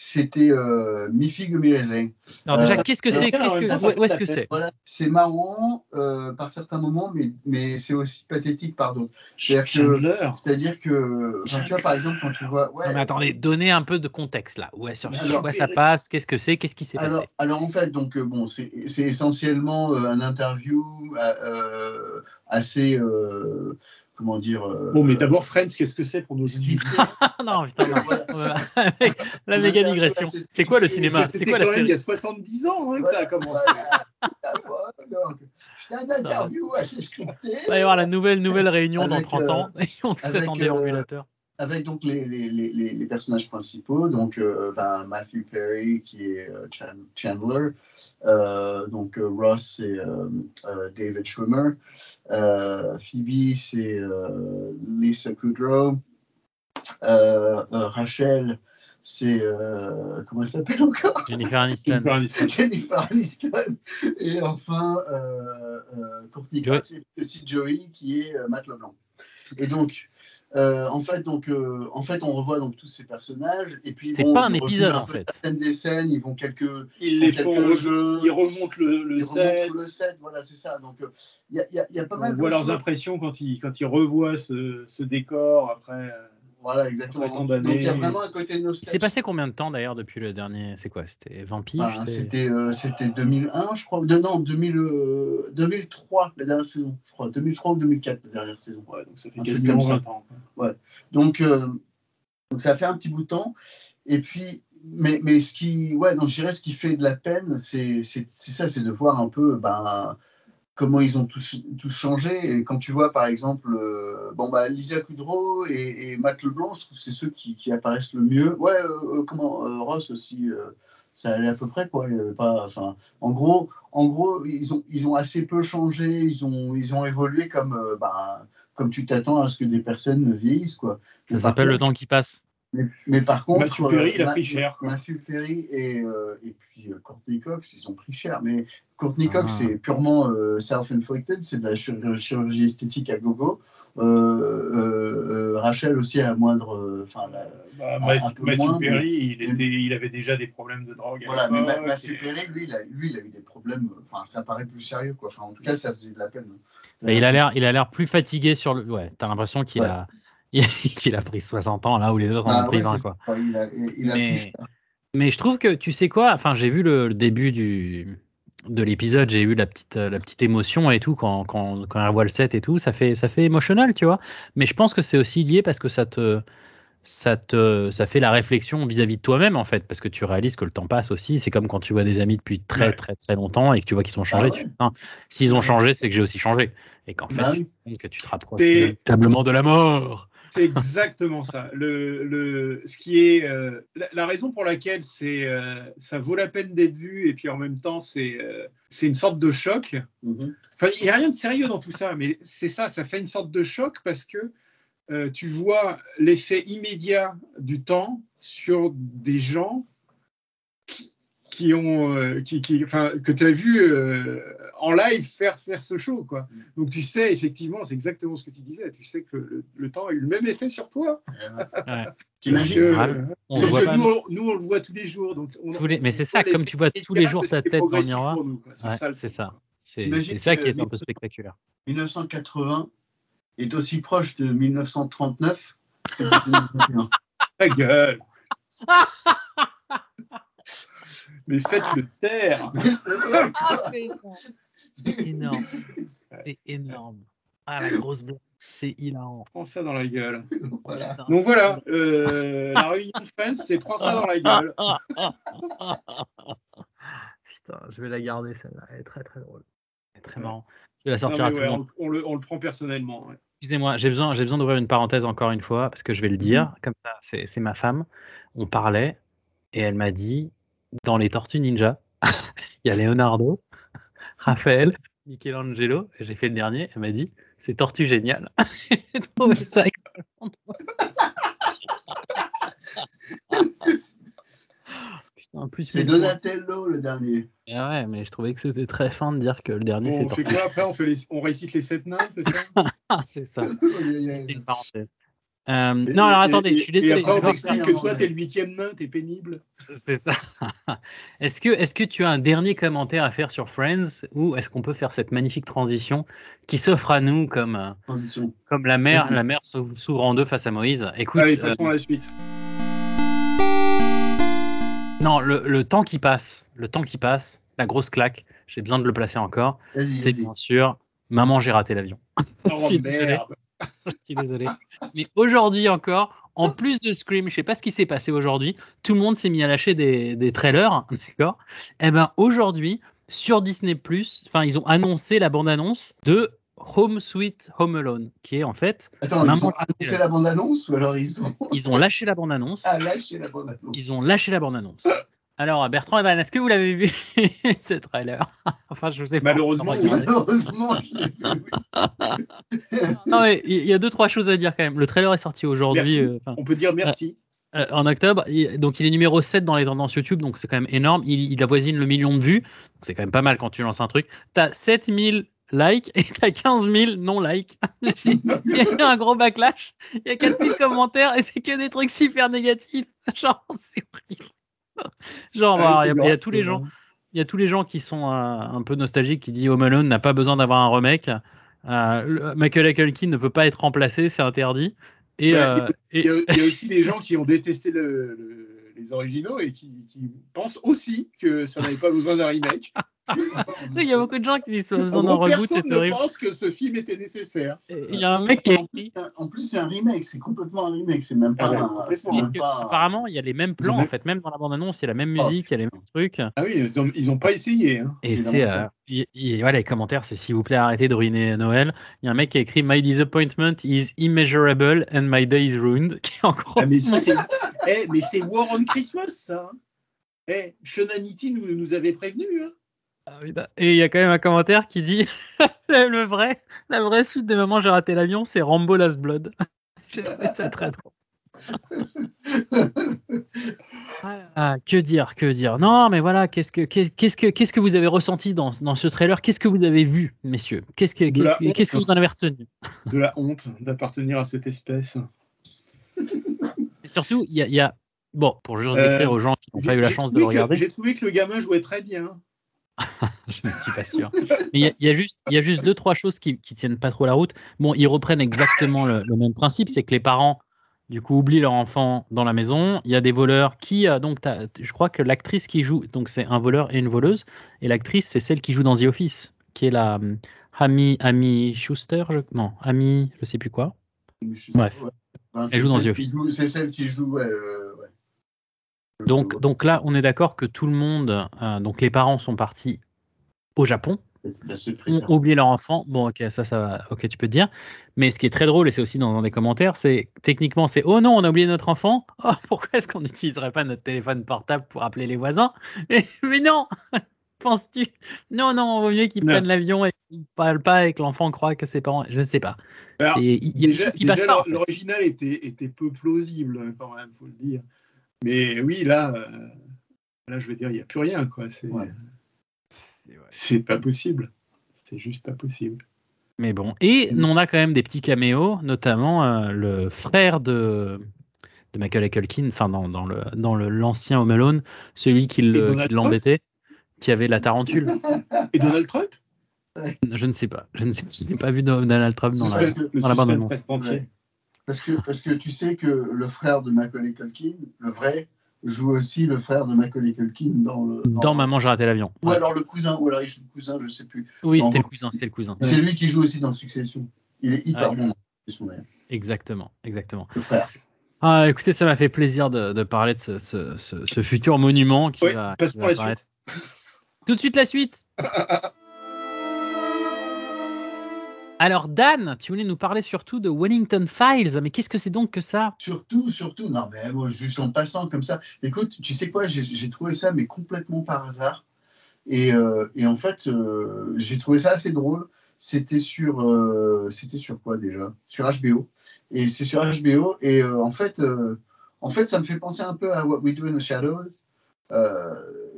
I: c'était euh, mi figue mi raisin.
A: Alors déjà,
I: Euh,
A: qu'est-ce que c'est que où, est-ce que c'est
I: Voilà, c'est marrant euh, par certains moments, mais mais c'est aussi pathétique par d'autres. C'est-à-dire que tu vois par exemple quand tu vois ouais.
A: Non, mais attendez, donnez un peu de contexte là. Ouais, sur, sur
I: Alors,
A: quoi ça passe Qu'est-ce que c'est Qu'est-ce qui s'est passé?
I: alors en fait, donc euh, bon, c'est c'est essentiellement euh, un interview assez, euh, comment dire. euh,
H: Bon, mais d'abord, Friends, qu'est-ce que c'est pour nos.
A: Ah *laughs* non, putain, non.
I: Voilà.
A: Voilà. *laughs* Avec la méga digression.
I: c'est-
A: quoi le cinéma C'est quoi la
H: quand même il y
A: série
H: a 70 ans hein, que ça a commencé.
I: Voilà, donc, C'était un interview assez scripté.
A: Il va y avoir la nouvelle, nouvelle réunion dans
I: Avec,
A: 30 ans. *laughs* Et on être en
I: euh,
A: déambulateur.
I: Avec donc les, les, les, personnages principaux, donc euh, ben, Matthew Perry qui est euh, Chan- Chandler, euh, donc euh, Ross c'est euh, euh, David Schwimmer, euh, Phoebe c'est euh, Lisa Kudrow, euh, euh, Rachel c'est euh, comment elle s'appelle encore?
A: Jennifer Aniston.
H: Jennifer Aniston. *laughs*
I: Jennifer Aniston et enfin euh, euh, Courtney. Cox et aussi Joey qui est euh, Matt LeBlanc. Et donc euh, en fait donc euh, en fait on revoit donc tous ces personnages et puis
A: C'est
I: bon,
A: pas un
I: ils
A: épisode,
I: un
A: en fait.
I: certaines des scènes ils vont quelques
H: Ils les font,
I: jeux
H: ils remontent le, le
I: ils
H: set.
I: remontent le set voilà c'est ça donc euh, il y, a, il y y a pas mal
H: On voit leurs
I: choses.
H: impressions quand ils, quand ils revoient ce, ce décor après. Euh,
I: voilà exactement donc il y a vraiment un côté nostalgique
A: s'est passé combien de temps d'ailleurs depuis le dernier C'est quoi C'était Vampire c'est-
I: c'était euh, c'était 2001 je crois de, non 2000, euh, 2003 la dernière saison je crois 2003 ou 2004 la dernière saison
H: Ouais, donc ça fait quasiment
I: comme ça.
H: 20 ans.
I: Donc, euh, donc ça fait un petit bout de temps. Et puis, mais, mais ce qui, ouais, donc je dirais ce qui fait de la peine, c'est c'est- c'est ça, c'est de voir un peu ben, comment ils ont tous, changé. Et quand tu vois, par exemple, euh, bah, Lisa Kudrow et, Matt Leblanc, je trouve que c'est ceux qui, apparaissent le mieux. Ouais, euh, euh, comment, Ross aussi. ça allait à peu près quoi. Pas, en gros, en gros, ils ont, assez peu changé. Ils ont, évolué comme, ben, comme tu t'attends à ce que des personnes vieillissent quoi.
A: Ça s'appelle le temps qui passe.
I: Mais, mais par contre,
H: Matthew Perry, il a pris cher, quoi.
I: Matthew Perry et, euh, et puis euh, Courtney Cox, ils ont pris cher. Mais Courtney Cox,
A: Ah.
I: c'est purement euh, self-inflicted, c'est de la chir- chirurgie esthétique à gogo. Euh, euh, euh, Rachel aussi à moindre. Enfin, la-
H: Bah, Matthew, Matthew
I: moins,
H: Perry, il,
I: mais-
H: était, il avait déjà des problèmes de drogue.
I: voilà, mais Ma- Matthew
H: et-
I: Perry, lui il, a, lui, il a eu des problèmes. Enfin, ça paraît plus sérieux, quoi. Enfin, en tout cas, ça faisait de la peine.
A: Mais il a l'air, il a l'air plus fatigué sur le. Ouais, t'as l'impression qu'il
I: Ouais.
A: a, *laughs* qu'il a pris 60 ans là où les autres en
I: Ah,
A: ont pris
I: ouais,
A: 20
I: c'est
A: quoi.
I: ça. Il a, il- il a
A: Mais-
I: pris cher.
A: Mais je trouve que tu sais quoi, enfin j'ai vu le, le début du de l'épisode, j'ai eu la petite euh, la petite émotion et tout quand quand quand elle voit le set et tout, ça fait ça fait émotionnel, tu vois. Mais je pense que c'est aussi lié parce que ça te ça te ça fait la réflexion vis-à-vis de toi-même en fait parce que tu réalises que le temps passe aussi, c'est comme quand tu vois des amis depuis très
H: Ouais.
A: très très longtemps et que tu vois qu'ils sont changés,
I: Ah ouais.
A: tu s'ils ont changé, c'est que j'ai aussi changé et qu'en fait
I: Bah
A: tu rends compte que tu te rapproches
H: C'est-
A: véritablement de la mort.
H: C'est exactement ça. Le, le, ce qui est euh, la, la raison pour laquelle c'est euh, ça vaut la peine d'être vu et puis en même temps c'est euh, c'est une sorte de choc.
I: Mhm.
H: Enfin, il n'y a rien de sérieux dans tout ça, mais c'est ça, ça fait une sorte de choc parce que tu vois l'effet immédiat du temps sur des gens qui, qui ont, qui, qui- enfin, que tu as vu en live faire, faire ce show. Quoi. Donc tu sais, effectivement, c'est exactement ce que tu disais, tu sais que le, le temps a eu le même effet sur toi.
A: Ouais. *laughs*
I: T'imagines
H: Que-
A: grave. On
H: Sauf
A: le voit
H: que
A: pas,
H: nous, on, nous, on le voit tous les jours. Donc on-
A: Tous les- mais c'est
H: on
A: ça, comme tu vois tous les jours ta tête dans le miroir.
H: C'est ça,
A: c'est ça. Qui est un peu spectaculaire.
I: 1980 est aussi proche de 1939 que de 2021.
H: Ta gueule *laughs* Mais faites-le taire *laughs*
I: C'est
A: énorme. C'est énorme. Ah, la grosse blague. C'est hilarant.
H: Prends ça dans la gueule.
I: Voilà.
H: Donc voilà, euh, la réunion de Friends, c'est prends ça dans la gueule. *laughs*
A: Putain, je vais la garder celle-là. Elle est très très drôle. Elle est très marrant. Je vais la
H: Non,
A: sortir
H: mais
A: à tout
H: ouais,
A: le monde.
H: on, on le, on le prend personnellement. ouais.
A: Excusez-moi, j'ai besoin, j'ai besoin d'ouvrir une parenthèse encore une fois parce que je vais le dire. Comme ça, c'est c'est ma femme. On parlait et elle m'a dit dans les Tortues Ninja, *laughs* il y a Leonardo, Raphaël, Michelangelo. Et j'ai fait le dernier. Elle m'a dit c'est Tortue génial. *laughs* j'ai trouvé ça excellent. Putain, en plus,
I: C'est Donatello le dernier.
A: Ah ouais, mais je trouvais que c'était très fin de dire que le dernier
H: Bon,
A: c'est
H: on fait quoi après? On, fait les- on récite les sept nains, c'est ça?
A: Ah, *laughs* c'est ça. *laughs* C'est une parenthèse. Euh, non, alors attendez,
H: et-
A: je suis désolé.
H: Et après, on
A: je vais-
H: t'explique que toi, t'es le huitième nain, t'es pénible.
A: C'est ça. *laughs* Est-ce que, est que tu as un dernier commentaire à faire sur Friends ou est-ce qu'on peut faire cette magnifique transition qui s'offre à nous comme, euh,
I: Transition.
A: comme la mer, la mer s'ouvre en deux face à Moïse Écoute,
H: Allez,
A: euh,
H: passons à la suite.
A: non, le, le temps qui passe, le temps qui passe, la grosse claque, j'ai besoin de le placer encore, c'est bien sûr Maman, j'ai raté l'avion.
H: Oh *laughs* merde. *laughs*
A: je suis désolé. Mais aujourd'hui encore, en plus de Scream, je sais pas ce qui s'est passé aujourd'hui, tout le monde s'est mis à lâcher des, des trailers, *laughs* d'accord? Eh ben aujourd'hui, sur Disney+, enfin ils ont annoncé la bande-annonce de Home Sweet Home Alone, qui est en fait
I: Attends, ils ont annoncé la bande-annonce ou alors ils ont
A: ils ont lâché la bande-annonce.
I: ah, lâché la bande-annonce
A: Ils ont lâché la bande-annonce. *laughs* Alors, Bertrand et Dan, est-ce que vous l'avez vu *laughs* ce trailer? *laughs* Enfin, je sais pas.
H: Malheureusement,
A: regardé.
I: Malheureusement, je l'ai vu, oui.
A: Non, mais il y a deux, trois choses à dire quand même. Le trailer est sorti aujourd'hui, euh,
H: On peut dire merci.
A: euh, en octobre. Il- donc, il est numéro 7 dans les tendances YouTube, donc c'est quand même énorme. Il, il avoisine le million de vues. C'est quand même pas mal quand tu lances un truc. T'as 7000 likes et t'as 15 000 non-likes. *laughs* il y a eu un gros backlash. Il y a 4000 commentaires et c'est que des trucs super négatifs. Genre, c'est horrible. *laughs* Genre,
H: Ah oui,
A: bah, il y a- y, tous les gens. Il y a tous les gens qui sont euh, un peu nostalgiques qui disent Home Alone n'a pas besoin d'avoir un remake. Euh, le- Michael Culkin ne peut pas être remplacé, c'est interdit. Et, euh,
H: Il
A: et-
H: y, a, il y a aussi des gens qui ont détesté le- le- les originaux et qui, qui pensent aussi que ça n'avait pas besoin d'un remake. *laughs*
A: il y a beaucoup de gens qui disent pas besoin d'un reboot,
H: personne
A: c'est
H: ne
A: horrible.
H: pense que ce film était nécessaire.
A: Il y a un mec qui a
I: En
A: écrit.
I: plus, en plus, c'est un remake, c'est complètement un remake, c'est même pas
H: Ah ouais,
I: un. même pas un-
A: Apparemment, il y a les mêmes plans en
H: même-
A: fait, même dans la bande-annonce, il y a la même
I: Oh,
A: musique, il y a les mêmes trucs.
H: Ah oui, ils ont, ils ont pas essayé. hein.
A: Et
I: C'est
A: euh, il- il- voilà, les commentaires, c'est s'il vous plaît, arrêtez de ruiner Noël. Il y a un mec qui a écrit My disappointment is immeasurable and my day is ruined. *laughs* Qui est en gros.
H: Ah, mais c'est Eh, mais c'est War on Christmas, ça. hein. Eh, Sean Hannity nous, nous avait prévenu. Hein.
A: Ah. Et il y a quand même un commentaire qui dit *laughs* le vrai, la vraie suite des moments j'ai raté l'avion, c'est Rambo Last Blood. *laughs* J'ai trouvé ça très drôle. *laughs* Ah, que dire, que dire. Non, mais voilà, qu'est-ce que, qu'est-ce que, qu'est-ce que vous avez ressenti dans, dans ce trailer? Qu'est-ce que vous avez vu, messieurs? Qu'est-ce que, qu'est-ce que, qu'est-ce que
H: honte.
A: vous en avez retenu?
H: De la honte d'appartenir à cette espèce.
A: Et surtout, il y a, il y a- bon, pour juste
H: Euh,
A: décrire aux gens qui n'ont pas eu la chance de le regarder,
H: J'ai trouvé que le gamin jouait très bien. *laughs*
A: je ne suis pas sûr. *laughs* Mais il y a, il y a juste, il y a juste deux trois choses qui, qui tiennent pas trop la route. Bon, ils reprennent exactement le, le même principe, c'est que les parents du coup oublient leur enfant dans la maison. Il y a des voleurs qui, euh, donc, je crois que l'actrice qui joue, donc c'est un voleur et une voleuse, et l'actrice c'est celle qui joue dans The Office, qui est la Amy, Amy Schuster, je, non, Amy, je sais plus quoi. Bref.
I: Ouais.
A: Elle
I: c'est
A: joue dans
I: celle
A: The
I: qui
A: Office.
I: joue- C'est celle qui joue. ouais, euh,
A: Donc, donc là, on est d'accord que tout le monde, euh, donc les parents sont partis au Japon. ont oublié leur enfant. Bon, ok, ça, ça va. Ok, tu peux te dire. Mais ce qui est très drôle, et c'est aussi dans un des commentaires, c'est techniquement, c'est oh non, on a oublié notre enfant. Oh, *laughs* pourquoi est-ce qu'on n'utiliserait pas notre téléphone portable pour appeler les voisins? *laughs* Mais non *laughs* Penses-tu? Non, non, vaut mieux qu'ils prennent l'avion et qu'ils parlent pas et que l'enfant croit que ses parents. Je ne sais pas.
H: Alors,
A: Il y a des choses qui
H: déjà,
A: passent pas. en fait.
H: l'original était, était peu plausible hein, quand même, faut le dire. Mais oui, là, euh, là, je vais dire, il n'y a plus rien, quoi. C'est,
I: Ouais.
H: pas possible. C'est juste pas possible.
A: Mais bon. Et
H: Mm.
A: on a quand même des petits caméos, notamment euh, le frère de, de Michael Culkin, enfin dans, dans le dans le l'ancien Home Alone, celui qui l'embêtait, qui avait la tarentule. *laughs*
H: Et Donald Trump?
A: Je ne sais pas. Je ne sais. Je n'ai pas vu Donald Trump dans la.
H: Le
A: Dans la bande
H: suspense
A: annonce.
H: reste entier.
I: Ouais. Parce que, parce que tu sais que le frère de Macaulay Culkin, le vrai, joue aussi le frère de Macaulay Culkin dans le.
A: Dans Maman, j'ai raté l'avion.
I: Ou
A: Ouais.
I: alors le cousin, ou alors il joue le cousin, je sais plus.
A: Oui, c'était le cousin. C'était le cousin.
I: C'est lui qui joue aussi dans Succession. Il est hyper
A: Ah,
I: bon dans Succession d'ailleurs.
A: Exactement, exactement.
I: Le frère.
A: Ah, écoutez, ça m'a fait plaisir de, de parler de ce, ce- ce- ce futur monument qui
H: Ouais,
A: va.
H: passe
A: qui
H: pour
A: va
H: la
A: apparaître. Tout de suite la suite. *laughs* Alors Dan, tu voulais nous parler surtout de Wellington Files, mais qu'est-ce que c'est donc que ça?
I: Surtout, surtout, non mais moi, juste en passant comme ça. Écoute, tu sais quoi, j'ai trouvé ça mais complètement par hasard. Et, euh, en fait, euh, j'ai trouvé ça assez drôle. C'était sur, euh, sur quoi déjà? Sur HBO. Et c'est sur HBO. Et en fait, en fait, ça me fait penser un peu à What We Do in the Shadows.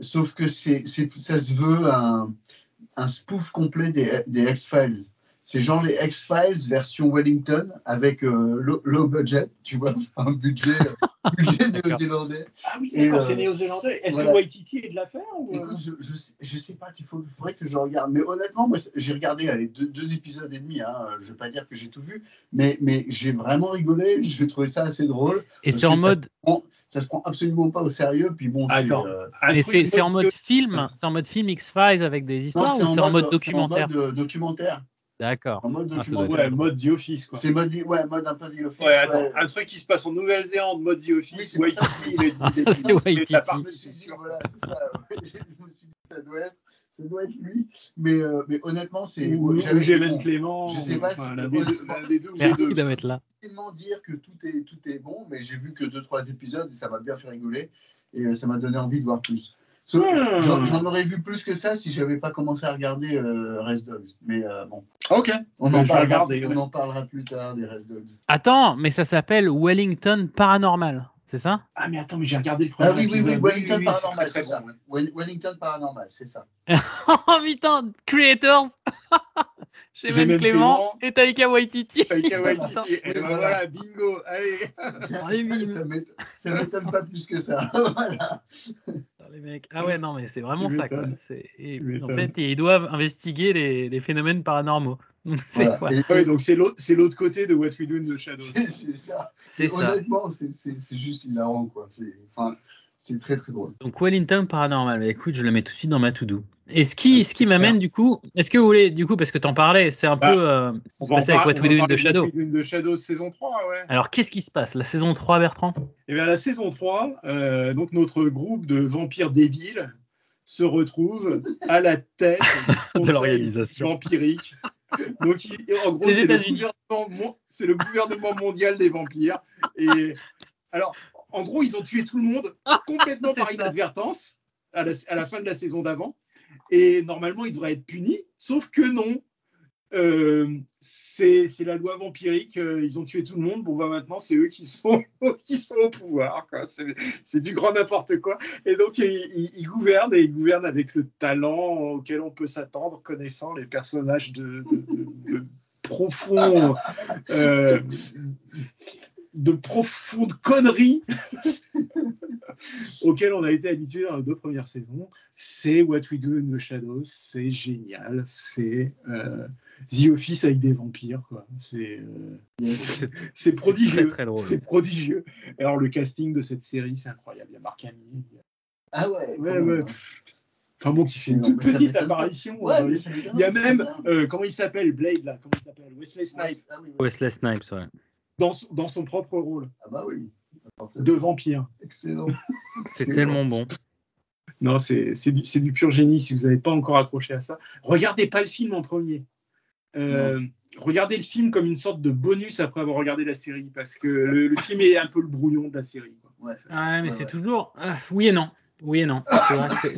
I: Sauf que c'est, ça se veut un, spoof complet des X-Files. C'est genre les X-Files version Wellington avec euh, low, low budget, tu vois, *laughs* un budget, *laughs* budget néo-zélandais.
H: Ah oui,
I: Et,
H: d'accord,
I: euh,
H: c'est néo-zélandais. Est-ce
I: voilà.
H: que Waititi est de l'affaire ou... euh
I: Écoute, je, je, sais- je sais pas, il faut, faudrait que je regarde. Mais honnêtement, moi, j'ai regardé allez, deux, deux épisodes et demi. Hein, je vais pas dire que j'ai tout vu, mais, mais j'ai vraiment rigolé. Je trouvais ça assez drôle.
A: Et c'est en mode,
I: Bon, ça se prend absolument pas au sérieux. Puis bon, c'est,
H: Attends.
I: euh,
A: c'est c'est en
H: mode-
A: mode film, c'est en mode film X Files avec des
I: non,
A: histoires ou c'est en mode
I: c'est
A: documentaire
I: mode, euh, documentaire.
A: D'accord.
I: En mode
A: Ah, doit
H: Ouais, mode The Office, quoi.
I: C'est mode, ouais, mode un peu The Office.
H: Ouais, attends,
I: ouais.
H: un truc qui se passe en Nouvelle-Zélande, mode The
I: Oui,
H: Office,
I: c'est ça
H: Waititi,
I: que-
H: il est-
A: Ah,
H: il est-
A: ça, c'est
H: il de la
A: Waititi.
H: partie,
I: Je me suis
H: c'est
I: dit,
H: sûr.
I: voilà, c'est ça. *laughs* je me suis dit, ça doit être, ça doit être lui. Mais, euh, mais honnêtement, c'est.
H: Ou,
I: bon,
H: Clément,
I: je sais pas
H: enfin,
I: si-
H: l'un des deux, l'un des deux deux.
A: de mettre là.
I: tellement dire que tout est, tout est bon, mais j'ai vu que deux trois épisodes et ça m'a bien fait rigoler et euh, ça m'a donné envie de voir plus.
H: Hmm.
I: J'en aurais vu plus que ça si j'avais pas commencé à regarder euh, Rest Dogs. Mais euh, bon,
H: Ok.
I: on en, parlera,
H: regarder,
I: on
H: ouais.
I: en parlera plus tard des Rest Dogs.
A: Attends, mais ça s'appelle Wellington Paranormal, c'est ça?
H: Ah, mais attends, mais j'ai regardé le premier
I: Ah oui, oui, oui. Wellington Paranormal, c'est ça.
H: bon,
I: Wellington Paranormal, c'est ça. *laughs*
A: Oh putain, Creators *laughs* Chez
H: J'ai
A: même
H: même
A: Clément
H: Clément.
A: et Taika Waititi.
H: Taika *laughs* Waititi. Et ben
I: Voilà.
H: voilà, bingo, allez.
I: Ça, ça ça m'étonne pas plus que ça. voilà.
A: Les mecs. Ah ouais, non, mais c'est vraiment ça. Quoi. et- en fait, ils doivent investiguer les, les phénomènes paranormaux. *laughs*
I: Voilà. Et-
H: Ouais, donc c'est l'autre, côté de What We Do in the Shadows. *laughs*
I: C'est ça.
A: c'est.
I: Honnêtement, c'est- juste hilarant, quoi. Enfin, c'est très très drôle.
A: Donc Wellington Paranormal, Bah, écoute, je le mets tout de suite dans ma to-do. Et ce qui, ce qui m'amène du coup, est-ce que vous voulez, du coup, parce que t'en parlais, c'est un
H: Bah,
A: peu euh, ce qui se passait avec What We Do in the
H: de
A: Shadow.
H: What We Do in the Shadows saison 3, ouais.
A: Alors qu'est-ce qui se passe La saison 3, Bertrand?
H: Et bien la saison 3, euh, donc notre groupe de vampires débiles se retrouve à la tête *laughs*
A: De l'organisation.
H: vampirique. Donc il- en gros c'est le, gouvernement le gouvernement mondial des vampires. Et alors en gros ils ont tué tout le monde complètement *laughs*
A: C'est
H: par inadvertance à la, à la fin de la saison d'avant. Et normalement ils devraient être punis, sauf que non. Euh, c'est la loi vampirique, euh, ils ont tué tout le monde, bon bah maintenant c'est eux qui sont, *laughs* qui sont au pouvoir. C'est du grand n'importe quoi. Et donc ils, ils- ils gouvernent et ils gouvernent avec le talent auquel on peut s'attendre, connaissant les personnages de, de, de- de profonds, euh, de profondes conneries *laughs* auxquelles on a été habitué dans les deux premières saisons. C'est What We Do in the Shadows, c'est génial, c'est euh, The Office avec des vampires, quoi. C'est euh, *laughs* prodigieux,
A: très, très drôle.
H: c'est prodigieux. Alors le casting de cette série, c'est incroyable. Il y a Marc Hamill, il y a-
I: Ah ouais.
H: Ouais, ouais. enfin bon, qui fait une toute petite apparition.
I: Ouais,
H: euh, il y a même, euh, comment il s'appelle, Blade là, comment il s'appelle, Wesley Snipes,
I: Ah oui.
A: Wesley Snipes, ouais.
H: Dans, son- dans son propre rôle
I: Ah bah oui.
H: de vampire.
I: Excellent. *laughs*
A: C'est tellement bon.
H: Non, c'est c'est du, c'est du pur génie si vous n'avez pas encore accroché à ça. Regardez pas le film en premier. Euh, regardez le film comme une sorte de bonus après avoir regardé la série parce que le, le film est un peu le brouillon de la série. quoi.
I: Ouais.
A: Ah, mais
I: Ouais,
A: c'est
I: ouais.
A: toujours. ah, oui et non. Oui et non.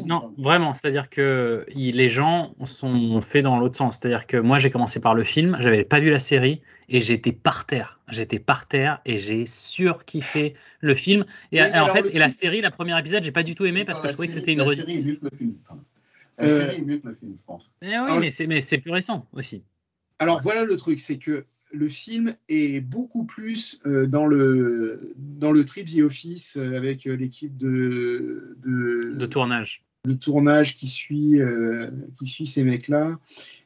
A: Non, vraiment. C'est-à-dire que il- les gens sont faits dans l'autre sens. C'est-à-dire que moi, j'ai commencé par le film, j'avais pas vu la série et j'étais par terre. J'étais par terre et j'ai surkiffé le film. Et, en fait, et la série, la première épisode, j'ai pas du tout aimé parce que je trouvais que c'était une
I: La série est mieux que le film. La
H: Euh,
I: série est mieux que le film, je pense.
A: Eh oui,
H: Alors,
A: mais c'est mais c'est plus récent aussi.
H: Alors voilà le truc, c'est que le film est beaucoup plus euh, dans le dans le trip The Office euh, avec euh, l'équipe de, de,
A: De tournage.
H: de tournage qui suit qui suit ces mecs-là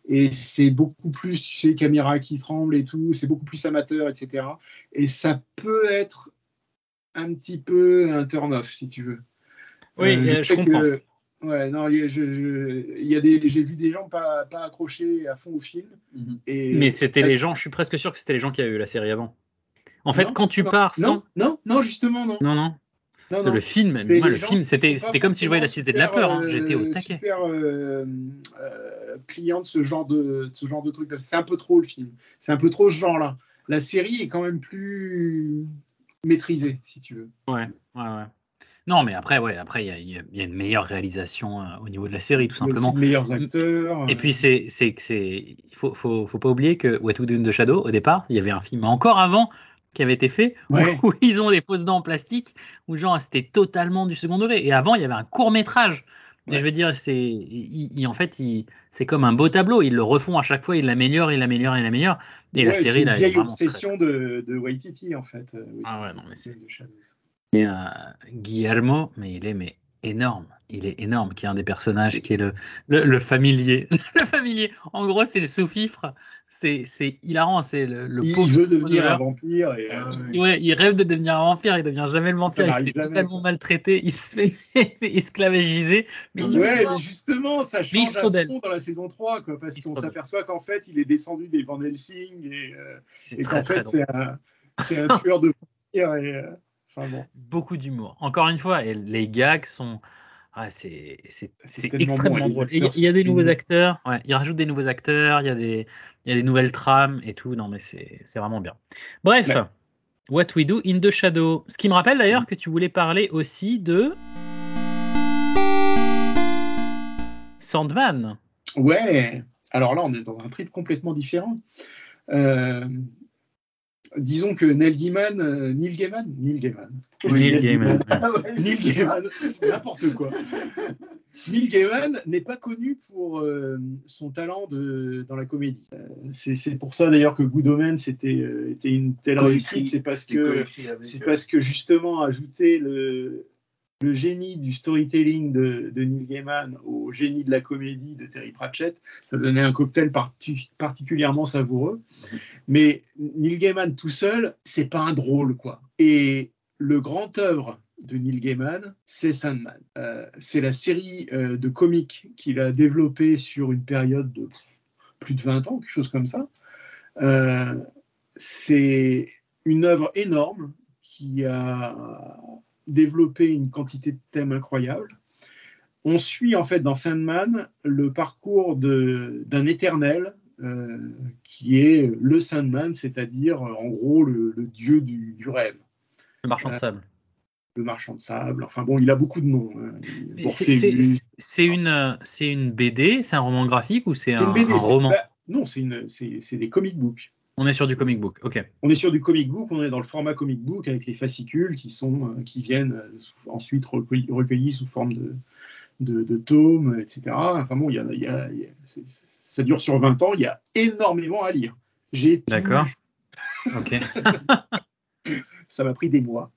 H: et c'est beaucoup plus tu sais caméra qui tremble et tout c'est beaucoup plus amateur etc et ça peut être un petit peu un turn off si tu veux
A: Oui, je
H: sais que-
A: comprends.
H: Ouais non il y a, je- je- il y a des j'ai vu des gens pas pas accrochés à fond au film
I: Mhm.
H: et
A: Mais c'était les gens, je suis presque sûr que c'était les gens qui avaient eu la série avant. En fait,
H: Non,
A: quand tu
H: non,
A: pars
H: non,
A: sans.
H: non non justement non
A: Non, non.
H: non,
A: C'est
H: non.
A: le film,
H: C'est
A: moi, le
H: gens
A: film, c'était c'était comme si je voyais la cité de la peur. hein. J'étais au
H: euh,
A: taquet.
H: Super euh, euh, client de ce genre de, de ce genre de truc parce que c'est un peu trop le film. C'est un peu trop ce genre-là. La série est quand même plus maîtrisée, si tu veux.
A: Ouais, ouais, ouais. Non, mais après, ouais, après, il y a, y une meilleure réalisation euh, au niveau de la série, tout simplement.
H: de meilleurs acteurs.
A: Et puis, c'est, c'est, c'est, il faut, faut, faut pas oublier que What We Do in the Shadow, au départ, il y avait un film encore avant qui avait été fait où-
H: Ouais.
A: où, *laughs* ils ont des fausses dents en plastique, où genre c'était totalement du second degré. Et avant, il y avait un court métrage. Et
H: Ouais.
A: je veux dire, c'est, il- il- en fait, il- c'est comme un beau tableau. Ils le refont à chaque fois, ils l'améliorent, ils l'améliorent, ils l'améliorent. Et la
H: Ouais, c'est
A: série,
H: une
A: là,
H: vieille obsession de, de Waititi en fait. euh,
A: très- Ah ouais, non, mais c'est mais, euh, Guillermo, mais il est mais énorme. Il est énorme, qui est un des personnages, qui est le, le, le familier. *laughs* le familier. En gros, c'est le sous-fifre. C'est c'est hilarant. C'est le, le
H: Il
A: pauvre
H: veut devenir un vampire et euh,
I: ouais.
A: Ouais, il rêve de devenir un vampire, il devient jamais le vampire, il se fait
H: jamais,
A: totalement
H: quoi.
A: maltraiter, il se fait *laughs* esclavagiser. Mais il
H: Ouais,
A: meurt.
H: mais justement, ça
A: il
H: change à fond dans la saison 3, quoi, parce
A: Il
H: qu'on s'aperçoit qu'en fait, il est descendu des Van Helsing et, euh, et qu'en fait, c'est un, un tueur de vampires. Et, euh, enfin bon,
A: Beaucoup d'humour. Encore une fois, les gags sont. Ah, c'est extrêmement drôle. Il y, a-
H: acteurs
A: il y a des nouveaux acteurs, ouais, ils rajoutent des nouveaux acteurs, il y a des, il y a des nouvelles trames et tout. Non, mais c'est c'est vraiment bien. Bref,
H: Ouais.
A: What We Do in the Shadow. Ce qui me rappelle d'ailleurs que tu voulais parler aussi de. Sandman.
H: Ouais, alors là, on est dans un trip complètement différent. Euh, disons que Neil Gaiman, euh, Neil Gaiman, Neil Gaiman,
A: Neil Gaiman.
I: Ah
H: Neil Gaiman, n'importe quoi. Neil Gaiman n'est pas connu pour euh, son talent de, dans la comédie. Euh, c'est pour ça d'ailleurs que Good Omens était, était une telle réussite. C'est parce que c'est parce que justement ajouter le, le génie du storytelling de, Neil Gaiman au génie de la comédie de Terry Pratchett, ça donnait un cocktail parti- particulièrement savoureux. Mais Neil Gaiman tout seul, c'est pas un drôle quoi. Et le grand œuvre de Neil Gaiman, c'est Sandman. Euh, c'est la série euh, de comics qu'il a développée sur une période de plus de 20 ans, quelque chose comme ça. Euh, c'est une œuvre énorme qui a développé une quantité de thèmes incroyables. On suit en fait dans Sandman le parcours de- d'un éternel euh, qui est le Sandman, c'est-à-dire en gros le, le dieu du, du rêve,
A: Le marchand de
H: Euh,
A: sable.
H: le marchand de sable. Enfin bon, il a beaucoup de noms. hein.
A: C'est- une, c'est une BD, c'est un roman graphique ou c'est un, roman?
H: bah, non, c'est une- c'est c'est des comic books.
A: On est sur du comic book, ok.
H: On est sur du comic book, on est dans le format comic book avec les fascicules qui, sont, euh, qui viennent euh, ensuite recueillis, recueillis sous forme de, de, de tomes, etc. Enfin bon, y a, y a- y ça dure sur 20 ans, il y a énormément à lire. J'ai
A: D'accord. *laughs* Ok. *laughs*
H: ça m'a pris des mois.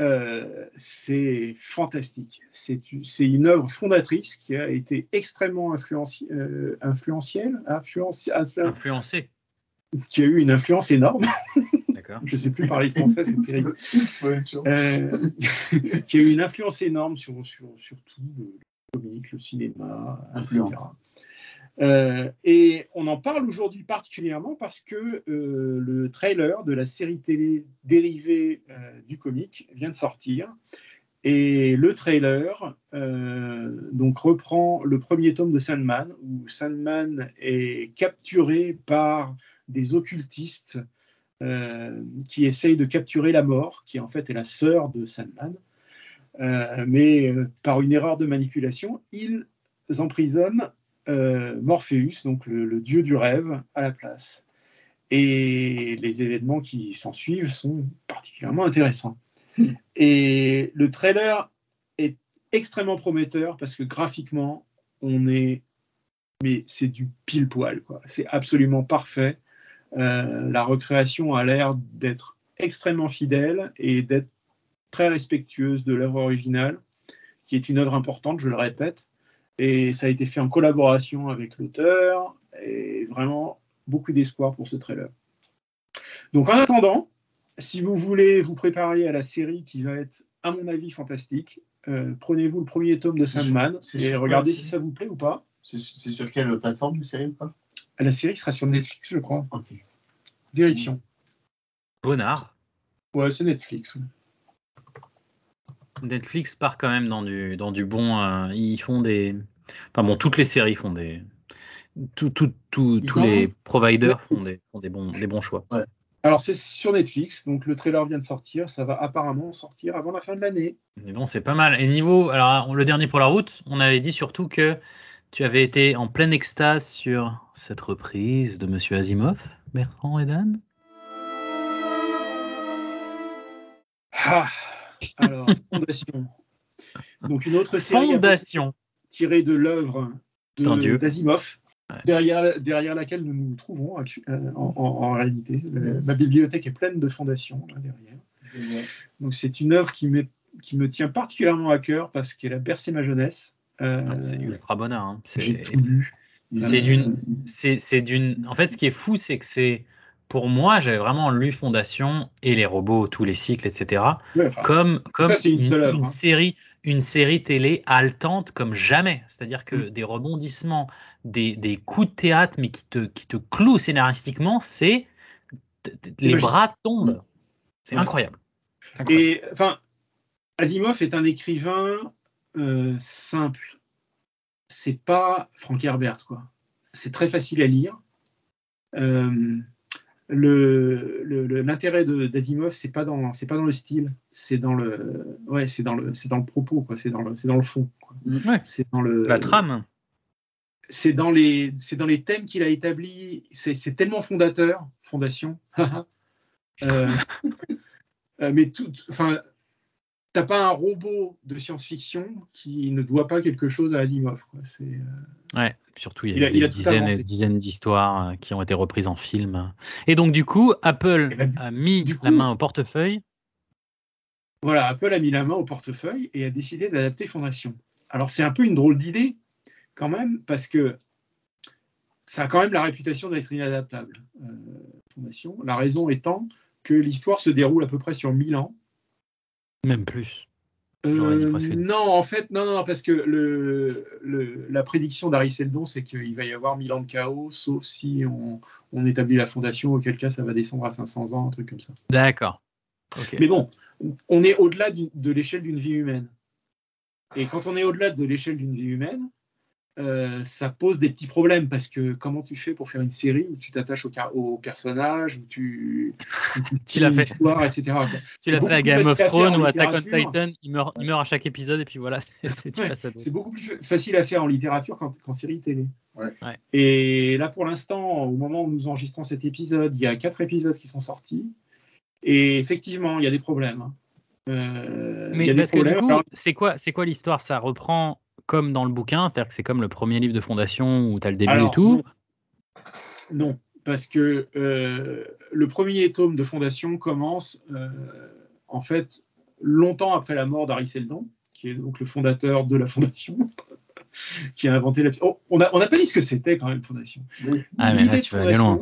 H: Euh, c'est fantastique. C'est une œuvre fondatrice qui a été extrêmement influenci- euh, influentielle, influenci-
A: Influencé.
H: Qui a eu une influence énorme.
A: D'accord.
H: Je ne sais plus parler français, c'est terrible. *laughs*
I: ouais.
H: Euh, qui a eu une influence énorme sur, sur, sur tout, le comique, le cinéma,
I: Influent.
H: etc. Euh, et on en parle aujourd'hui particulièrement parce que euh, le trailer de la série télé dérivée euh, du comique vient de sortir. Et le trailer euh, donc reprend le premier tome de Sandman, où Sandman est capturé par des occultistes euh, qui essayent de capturer la mort, qui en fait est la sœur de Sandman. Euh, mais euh, par une erreur de manipulation, ils emprisonnent euh, Morpheus, donc le, le dieu du rêve, à la place. Et les événements qui s'en suivent sont particulièrement intéressants. Et le trailer est extrêmement prometteur parce que graphiquement, on est. Mais c'est du pile poil, quoi. C'est absolument parfait. Euh, la recréation a l'air d'être extrêmement fidèle et d'être très respectueuse de l'œuvre originale, qui est une œuvre importante, je le répète. Et ça a été fait en collaboration avec l'auteur, et vraiment beaucoup d'espoir pour ce trailer. Donc en attendant, si vous voulez vous préparer à la série qui va être, à mon avis, fantastique, euh, prenez-vous le premier tome de Sandman et regardez si ça vous plaît ou pas.
I: C'est c'est sur quelle plateforme de série ou pas?
H: La série sera sur Netflix, je crois.
I: Ok.
H: Vérifions.
A: Bonnard.
H: Ouais, c'est Netflix.
A: Netflix part quand même dans du, dans du bon. euh, ils font des. Enfin bon, toutes les séries font des. tout- tout- tout- tous les providers font des, font des, bons, des bons choix.
H: Alors c'est sur Netflix, donc le trailer vient de sortir, ça va apparemment sortir avant la fin de l'année.
A: Mais bon, c'est pas mal. Et niveau. Alors, le dernier pour la route, on avait dit surtout que tu avais été en pleine extase sur cette reprise de Monsieur Asimov, Bertrand et Dan?
H: Ah, alors, *laughs* Fondation. Donc une autre série
A: Fondation.
H: tirée de l'œuvre d'Asimov,
A: Ouais.
H: derrière, derrière laquelle nous nous trouvons euh, en, en- en réalité.
I: Yes.
H: Ma bibliothèque est pleine de fondations là, derrière. Donc c'est une œuvre qui qui me tient particulièrement à cœur parce qu'elle a bercé ma jeunesse. Euh,
A: C'est ultra bonheur. hein. C'est-
H: J'ai tout lu.
A: C'est
H: Euh,
A: d'une, c'est, c'est d'une. En fait, ce qui est fou, c'est que c'est, pour moi, j'avais vraiment lu Fondation et les robots, tous les cycles, etc.
H: ouais, enfin,
A: Comme, comme
H: c'est une seule œuvre,
A: une
H: hein.
A: série, une série télé haletante comme jamais. C'est-à-dire que
H: Mm.
A: des rebondissements, des, des coups de théâtre, mais qui te, qui te clouent scénaristiquement, c'est les bras tombent. C'est
H: Ouais.
A: incroyable. C'est incroyable.
H: Et enfin, Asimov est un écrivain euh, simple. C'est pas Frank Herbert, quoi. C'est très facile à lire. Euh, le- le- L'intérêt d'Asimov, c'est pas dans, c'est pas dans le style, c'est dans le, ouais, c'est dans le, c'est dans le propos, quoi. C'est dans le, c'est dans le fond.
A: Ouais.
H: C'est dans le,
A: La trame.
H: c'est dans les c'est dans les thèmes qu'il a établis c'est c'est tellement fondateur fondation *laughs* *laughs* euh, mais tout enfin t'as pas un robot de science-fiction qui ne doit pas quelque chose à Asimov quoi. euh,
A: Ouais, surtout il y a,
H: Il a-
A: des dizaines et dizaines d'histoires euh, qui ont été reprises en film. Et donc du coup, Apple
H: ben,
A: a mis la main au portefeuille.
H: voilà Apple a mis la main au portefeuille et a décidé d'adapter Fondation alors c'est un peu une drôle d'idée quand même parce que ça a quand même la réputation d'être inadaptable euh, Fondation la raison étant que l'histoire se déroule à peu près sur 1000 ans
A: Même plus.
H: Euh,
A: presque.
H: non, en fait, non, non, parce que le, le- la prédiction d'Harry Seldon, c'est qu'il va y avoir 1000 ans de chaos, sauf si on, on établit la fondation, auquel cas ça va descendre à 500 ans, un truc comme ça.
A: D'accord.
H: Mais bon, on est au-delà de l'échelle d'une vie humaine. Et quand on est au-delà de l'échelle d'une vie humaine, euh, ça pose des petits problèmes parce que comment tu fais pour faire une série où tu t'attaches au, personnage, où tu, où tu
A: Tu l'as fait.
H: histoire, etc. quoi.
A: tu l'as fait à Game of Thrones ou Attack on. Titan, il meurt, il meurt à chaque épisode et puis voilà, *laughs* c'est,
H: Ouais, beaucoup plus fa- facile à faire en littérature qu'en série télé.
I: Ouais.
A: Ouais.
H: Et là, pour l'instant, au moment où nous enregistrons cet épisode, il y a quatre épisodes qui sont sortis. Et effectivement, il y a des problèmes. hein. Euh,
A: Mais parce que c'est quoi, c'est quoi l'histoire? Ça reprend comme dans le bouquin, c'est-à-dire que c'est comme le premier livre de fondation où tu as le début
H: Alors,
A: et tout.
H: non. Non, parce que euh, le premier tome de Fondation commence euh, en fait longtemps après la mort d'Harry Seldon, qui est donc le fondateur de la Fondation, *laughs* qui a inventé la. Oh, on n'a on n'a pas dit ce que c'était quand même Fondation.
A: Ah, mais là,
H: L'idée de
A: tu vas aller loin.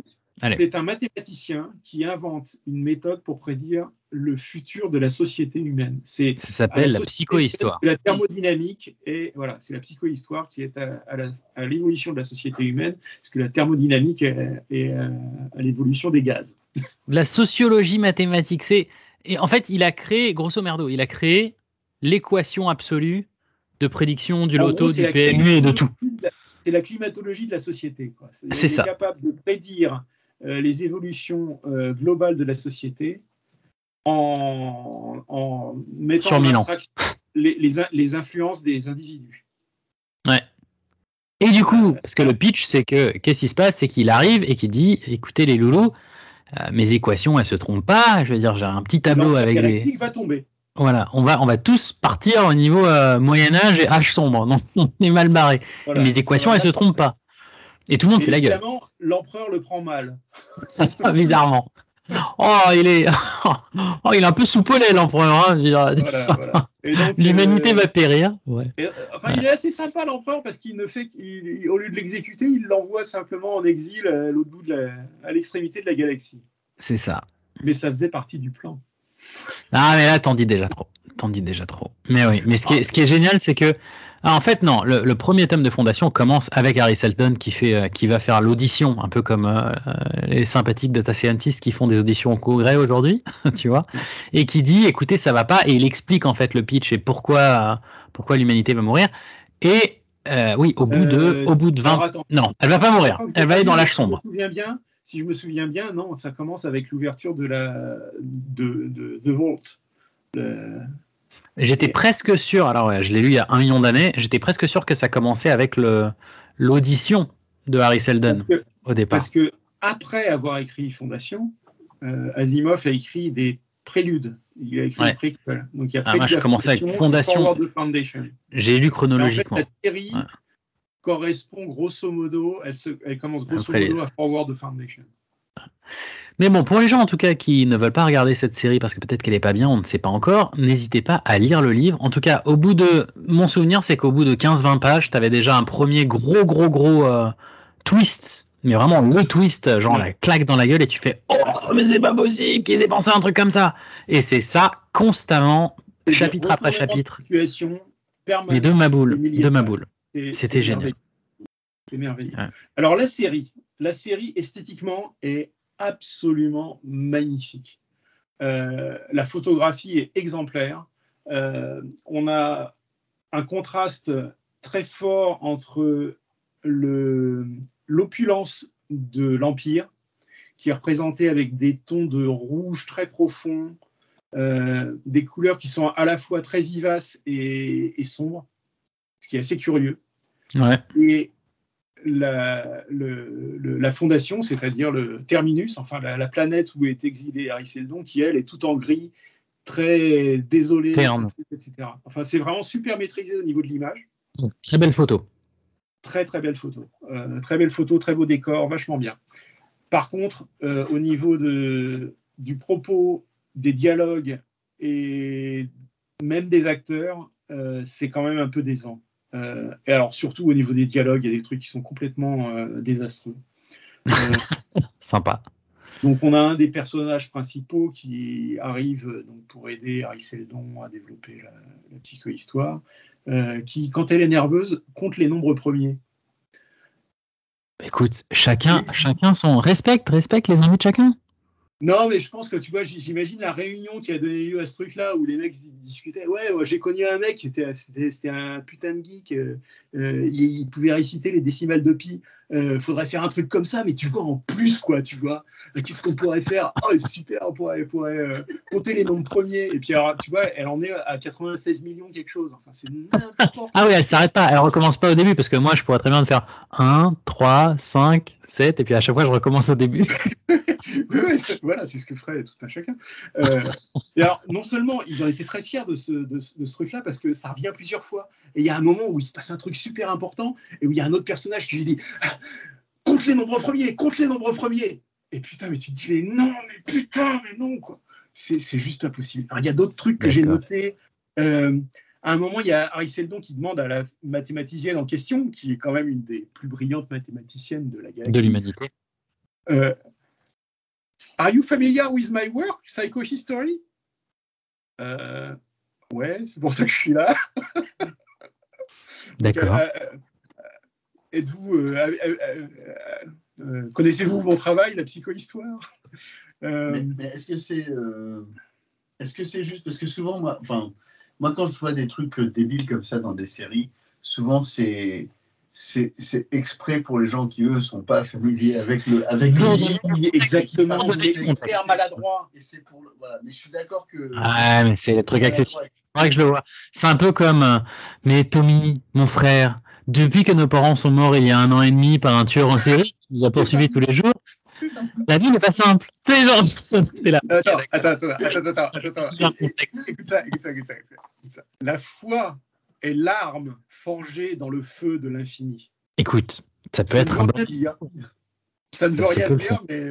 H: C'est un mathématicien qui invente une méthode pour prédire le futur de la société humaine. C'est
A: Ça s'appelle la psychohistoire.
H: c'est La thermodynamique et voilà, c'est la psychohistoire qui est à, l'évolution de la société humaine, parce que la thermodynamique est, est à, à l'évolution des gaz. *laughs*
A: La sociologie mathématique, c'est. Et en fait, il a créé, grosso merdo, il a créé l'équation absolue de prédiction du loto,
H: gros,
A: du PMU et de tout.
H: C'est la climatologie de la société. quoi. C'est-
A: C'est
H: il est
A: ça.
H: capable de prédire euh, les évolutions euh, globales de la société en, en mettant
A: Sur
H: en les, les in- les influences des individus.
A: Ouais. Et du coup, parce que le pitch, c'est que qu'est-ce qui se passe? C'est qu'il arrive et qu'il dit écoutez les loulous, euh, mes équations, elles se trompent pas. Je veux dire, j'ai un petit tableau avec des.
H: galactique va tomber.
A: Voilà, on va, on va tous partir au niveau euh, Moyen-Âge et âge sombre. On est mal barré.
H: Voilà.
A: mes équations, elles se trompent pas. Et tout le monde fait la gueule,
H: évidemment, l'empereur le prend mal. *laughs*
A: bizarrement. Oh, il est, *laughs* oh, il est un peu soupolé l'empereur. Hein.
H: Voilà, voilà. Donc,
A: L'humanité
H: euh,
A: va périr. Ouais.
H: et, euh, enfin, il est assez sympa l'empereur parce qu'il ne fait au lieu de l'exécuter, il l'envoie simplement en exil à l'autre bout de la, à l'extrémité de la galaxie.
A: C'est ça.
H: Mais ça faisait partie du plan.
A: Ah mais là t'en dis déjà trop, t'en dis déjà trop. Mais oui, mais ce qui est, ce qui est génial c'est que ah, en fait non, le, le premier tome de Fondation commence avec Harry Selton qui fait, euh, qui va faire l'audition, un peu comme euh, euh, les sympathiques data scientists qui font des auditions au congrès aujourd'hui, *laughs* tu vois, et qui dit écoutez ça va pas et il explique en fait le pitch et pourquoi pourquoi l'humanité va mourir et euh, oui au bout de
H: Euh,
A: au bout de 20
H: alors, attends.
A: non elle va pas mourir, elle va aller dans l'âge
H: si je me
A: sombre.
H: souviens bien, si je me souviens bien, non, ça commence avec l'ouverture de la de, de The Vault. Le-
A: J'étais presque sûr, alors ouais, je l'ai lu il y a un million d'années, j'étais presque sûr que ça commençait avec l'audition de Harry Seldon
H: que,
A: au départ.
H: parce que après avoir écrit Fondation, euh, Asimov a écrit des préludes. Il a écrit
A: Ouais.
H: des préquels. Donc il y a
A: Ah, moi, je commençais avec Fondation. J'ai lu
H: Et en fait,
A: chronologiquement.
H: la série
A: Ouais.
H: correspond grosso modo, elle, se, elle commence grosso
A: Après
H: modo à Forward de Foundation.
A: Mais bon, pour les gens en tout cas qui ne veulent pas regarder cette série parce que peut-être qu'elle est pas bien, on ne sait pas encore, n'hésitez pas à lire le livre. En tout cas, au bout de mon souvenir, c'est qu'au bout de 15-20 pages, tu avais déjà un premier gros gros gros euh, twist, mais vraiment le twist, genre la claque dans la gueule et tu fais "Oh, mais c'est pas possible qu'ils aient pensé un truc comme ça." Et c'est ça constamment chapitre après chapitre. Mais de ma boule, de ma boule. C'était génial.
H: merveilleux. C'est merveilleux.
A: Ouais.
H: Alors la série, la série esthétiquement est absolument magnifique. Euh, la photographie est exemplaire. Euh, on a un contraste très fort entre le- l'opulence de l'Empire, qui est représentée avec des tons de rouge très profonds, euh, des couleurs qui sont à la fois très vivaces et, et sombres, ce qui est assez curieux.
A: Ouais.
H: Et la, le- le- la fondation, c'est-à-dire le terminus, enfin la, la planète où est exilé Harry Seldon, qui elle est tout en gris, très désolé,
A: Terne.
H: etc. Enfin, c'est vraiment super maîtrisé au niveau de l'image.
A: Très belle photo.
H: Très très belle photo. Euh, très belle photo, très beau décor, vachement bien. Par contre, euh, au niveau de, du propos, des dialogues et même des acteurs, euh, c'est quand même un peu décent. Euh, et alors surtout au niveau des dialogues, il y a des trucs qui sont complètement euh, désastreux. *laughs* Euh,
A: Sympa.
H: donc on a un des personnages principaux qui arrive donc pour aider Harry Seldon à développer la, la psychohistoire, euh, qui quand elle est nerveuse compte les nombres premiers.
A: Écoute, chacun, chacun son respecte, respecte les envies de chacun.
H: Non, mais je pense que tu vois, j'imagine la réunion qui a donné lieu à ce truc-là où les mecs discutaient. Ouais, j'ai connu un mec c'était, un putain de geek. euh, euh, il, pouvait réciter les décimales de pi. Euh, faudrait faire un truc comme ça, mais tu vois en plus quoi, tu vois. Qu'est-ce qu'on pourrait faire? Oh super, on pourrait, compter les nombres premiers. Et puis alors, tu vois, elle en est à 96 millions quelque chose. Enfin, c'est n'importe quoi.
A: Ah oui, elle s'arrête pas, elle recommence pas au début parce que moi je pourrais très bien faire 1, 3, 5, 7 et puis à chaque fois je recommence au début. *laughs*
H: Ouais, voilà, c'est ce que ferait tout un chacun. Euh, et alors, non seulement ils ont été très fiers de ce, de, ce- de ce truc-là parce que ça revient plusieurs fois. Et il y a un moment où il se passe un truc super important et où il y a un autre personnage qui lui dit Ah, compte les nombres premiers, compte les nombres premiers. Et putain, mais tu te dis mais non, mais putain, mais non quoi. C'est juste pas possible. Alors, il y a d'autres trucs que j'ai notés. Euh, à un moment, il y a Harry Seldon qui demande à la mathématicienne en question, qui est quand même une des plus brillantes mathématiciennes de la galaxie.
A: De l'humanité.
H: Euh, Are you familiar with my work, Psychohistory? Euh, Ouais, c'est pour ça que je suis là. *laughs*
A: D'accord.
H: Euh, Êtes-vous, euh, euh, euh, euh, euh, connaissez-vous mon travail, la psychohistoire? Euh,
I: Mais, mais est-ce que c'est euh, est-ce que c'est juste parce que souvent moi enfin moi quand je vois des trucs euh, débiles comme ça dans des séries souvent c'est c'est c'est exprès pour les gens qui eux sont pas familiers avec le avec le
H: oui, exactement, c'est hyper maladroit.
I: et c'est pour le- voilà mais je suis d'accord que
A: Ah, mais c'est le truc accessible. C'est vrai que je le vois. C'est un peu comme, euh, mais Tommy, mon frère, depuis que nos parents sont morts il y a un an et demi par un tueur en série qui nous a poursuivis tous les jours. La vie n'est pas simple. *laughs* C'est genre, t'es là.
H: Attends, attends, attends, attends, attends, attends, *laughs* attends. Écoute ça, écoute ça, écoute ça, écoute ça. La foi est l'arme forgée dans le feu de l'infini.
A: Écoute, ça peut
H: Ça
A: être un bon.
H: dire. Ça ne veut rien dire, mais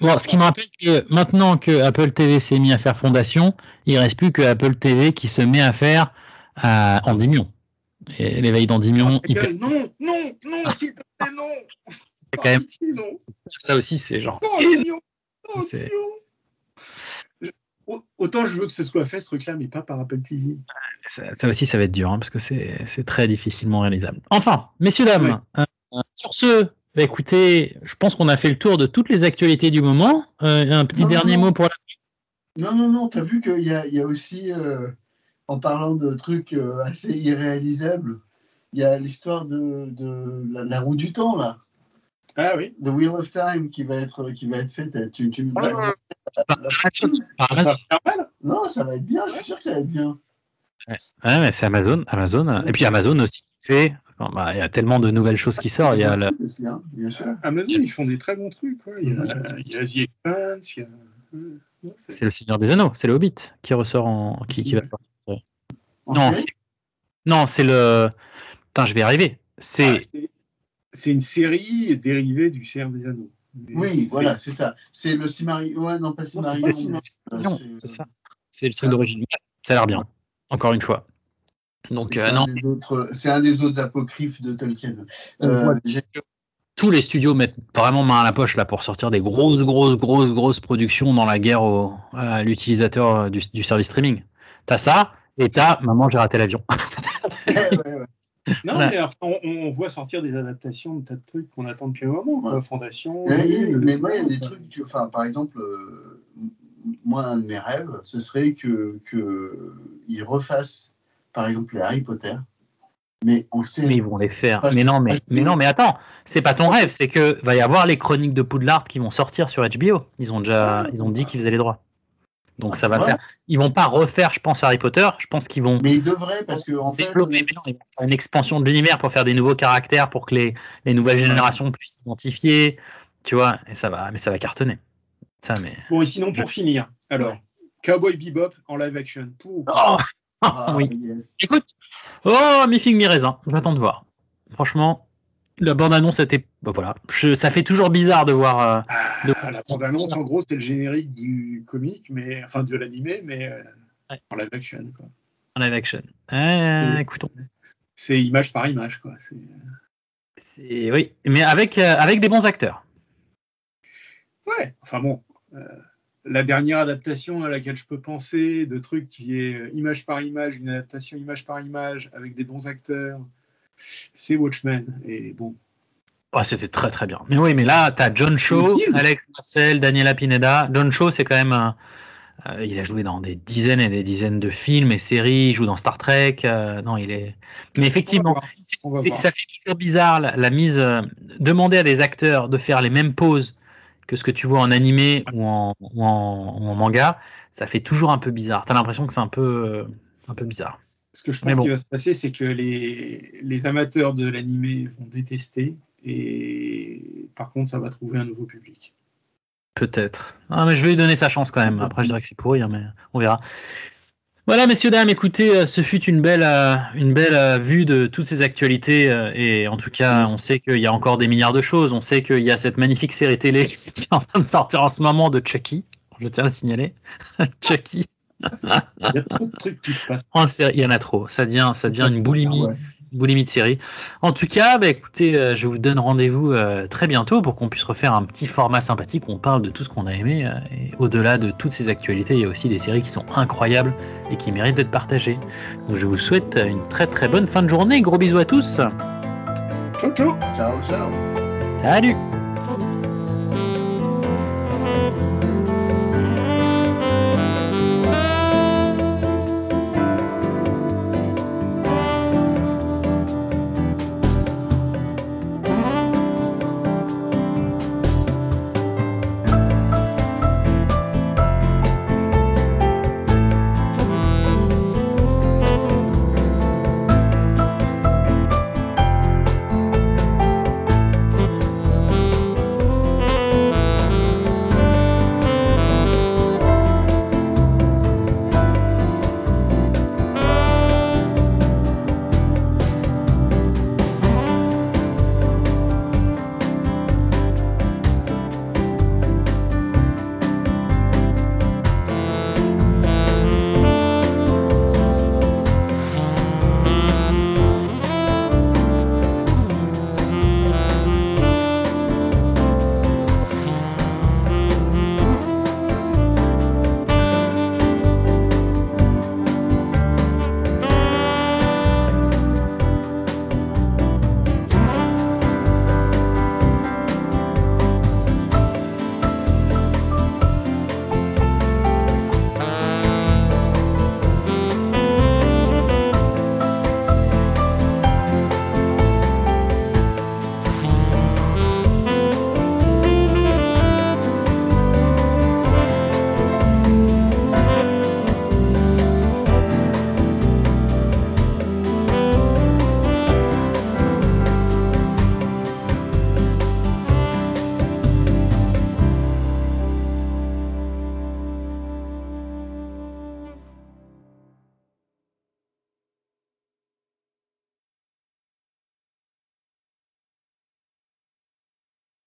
A: Bon, ce qui me rappelle que maintenant que Apple TV s'est mis à faire fondation, il reste plus que Apple TV qui se met à faire euh, Endymion. Et l'éveil d'Endymion, il fait
H: non, non, non, s'il te plaît, non.
A: C'est quand même- ça aussi, c'est genre.
H: Autant je veux que ce soit fait ce truc-là, mais pas par Apple TV.
A: Ça, ça aussi, ça va être dur, hein, parce que c'est très difficilement réalisable. Enfin, messieurs, dames, euh, euh, sur ce, bah, écoutez, je pense qu'on a fait le tour de toutes les actualités du moment. Euh, un petit
I: Non,
A: dernier
I: non.
A: mot pour la...
I: Non, non, non, t'as vu qu'il y a, il y a aussi, euh, en parlant de trucs assez irréalisables, il y a l'histoire de, de la, la roue du temps, là,
H: Ah oui.
I: The Wheel of Time, qui va être, qui va être faite. Tu, tu me la-
H: Ça mal.
I: Non, ça va être bien, je suis sûr que ça va être bien.
A: Ouais, mais c'est Amazon. Amazon. Et puis Amazon aussi fait. enfin, bah, Il y a tellement de nouvelles choses qui sortent. Il y a le-
I: Aussi, hein, bien sûr.
H: Amazon, ils font des très bons trucs. quoi. Il y a, il y a The Expanse, il y a. c'est-
A: le Seigneur des Anneaux. C'est le Hobbit qui ressort en. Qui, qui va.
I: En
A: Non, c'est- non, c'est le. Putain, je vais y arriver.
H: Ah,
A: C'est
H: c'est- C'est une série dérivée du Seigneur des Anneaux. Mais
I: Oui, voilà, c'est ça. C'est le Cimarion. Ouais, non, pas Cimarion.
H: c'est
I: euh,
A: Non,
I: c'est-
A: c'est ça. C'est le truc d'origine. Ça a l'air bien. Encore une fois. Donc,
I: C'est
A: euh,
I: un,
A: non,
I: des autres- c'est un des autres apocryphes de Tolkien. Euh,
A: Ouais, tous les studios mettent vraiment main à la poche là pour sortir des grosses, grosses, grosses, grosses productions dans la guerre au, à l'utilisateur euh, du, du service streaming. T'as ça et t'as maman j'ai raté l'avion. *laughs*
I: ouais, ouais, ouais.
H: Non,
A: Voilà.
H: mais on, on voit sortir des adaptations de tas de trucs qu'on attend depuis un moment. Fondation.
I: Mais, mais moi, il y a des trucs, tu- enfin, par exemple, euh, moi, un de mes rêves, ce serait que, que ils refassent, par exemple, les Harry Potter, mais en
A: Mais
I: série.
A: ils vont les faire. Mais non, mais, mais non, mais attends, c'est pas ton rêve, c'est que va y avoir les chroniques de Poudlard qui vont sortir sur HBO. Ils ont déjà, ils ont dit qu'ils faisaient les droits. Donc ça va
I: Ouais.
A: faire. Ils vont pas refaire, je pense, Harry Potter. Je pense qu'ils vont
I: Mais ils devraient, parce que, en fait,
A: une expansion de l'univers pour faire des nouveaux caractères pour que les, les nouvelles générations puissent s'identifier. Tu vois, et ça va, mais ça va cartonner. Ça, mais.
H: Bon, et sinon, pour finir, alors, Cowboy Bebop en live action.
A: Oh, *laughs*
I: ah,
A: oui.
I: yes.
A: Écoute, oh, mi figue mi raisin, j'attends de voir. Franchement, la bande-annonce était. bah voilà, Je- ça fait toujours bizarre de voir. euh,
H: Ah, la bande-annonce, en gros, c'est le générique du comique, mais enfin de l'animé, mais euh,
A: Ouais.
H: en live action. quoi.
A: en live action. Euh,
H: Oui.
A: Écoutons.
H: C'est image par image. Quoi.
A: Oui, mais avec, avec des bons acteurs.
H: Ouais, enfin bon. la dernière adaptation à laquelle je peux penser de trucs qui est image par image, une adaptation image par image avec des bons acteurs, c'est Watchmen. Et bon,
A: Oh, c'était très très bien. Mais oui, mais là, tu as John Shaw. Alex Marcel, Daniela Pineda. John Shaw, c'est quand même. un- euh, il a joué dans des dizaines et des dizaines de films et séries. Il joue dans Star Trek. euh, non, il est. Mais effectivement, ça fait toujours bizarre la, la mise. euh, demander à des acteurs de faire les mêmes poses que ce que tu vois en animé ou en, ou en, ou en manga, ça fait toujours un peu bizarre. T'as l'impression que c'est un peu, euh, un peu bizarre.
H: Ce que je pense
A: bon.
H: qui va se passer, c'est que les, les amateurs de l'animé vont détester, et par contre, ça va trouver un nouveau public.
A: Peut-être. Ah, mais je vais lui donner sa chance quand même. Après, je dirais que c'est pourri, hein, mais on verra. Voilà, messieurs, dames, écoutez, euh, ce fut une belle, euh, une belle euh, vue de toutes ces actualités. et en tout cas, on sait qu'il y a encore des milliards de choses. On sait qu'il y a cette magnifique série télé *laughs* qui est en train de sortir en ce moment de Chucky. Je tiens à le signaler. *laughs* Chucky.
H: Il y a trop de trucs qui se passent.
A: En série, il y en a trop. Ça devient, ça devient une boulimie.
I: Ouais.
A: boulimie de série. En tout cas, bah, écoutez, euh, je vous donne rendez-vous euh, très bientôt pour qu'on puisse refaire un petit format sympathique où on parle de tout ce qu'on a aimé. euh, et au-delà de toutes ces actualités, il y a aussi des séries qui sont incroyables et qui méritent d'être partagées. Donc je vous souhaite une très très bonne fin de journée. Gros bisous à tous.
H: Ciao, ciao
I: Ciao, ciao.
A: Salut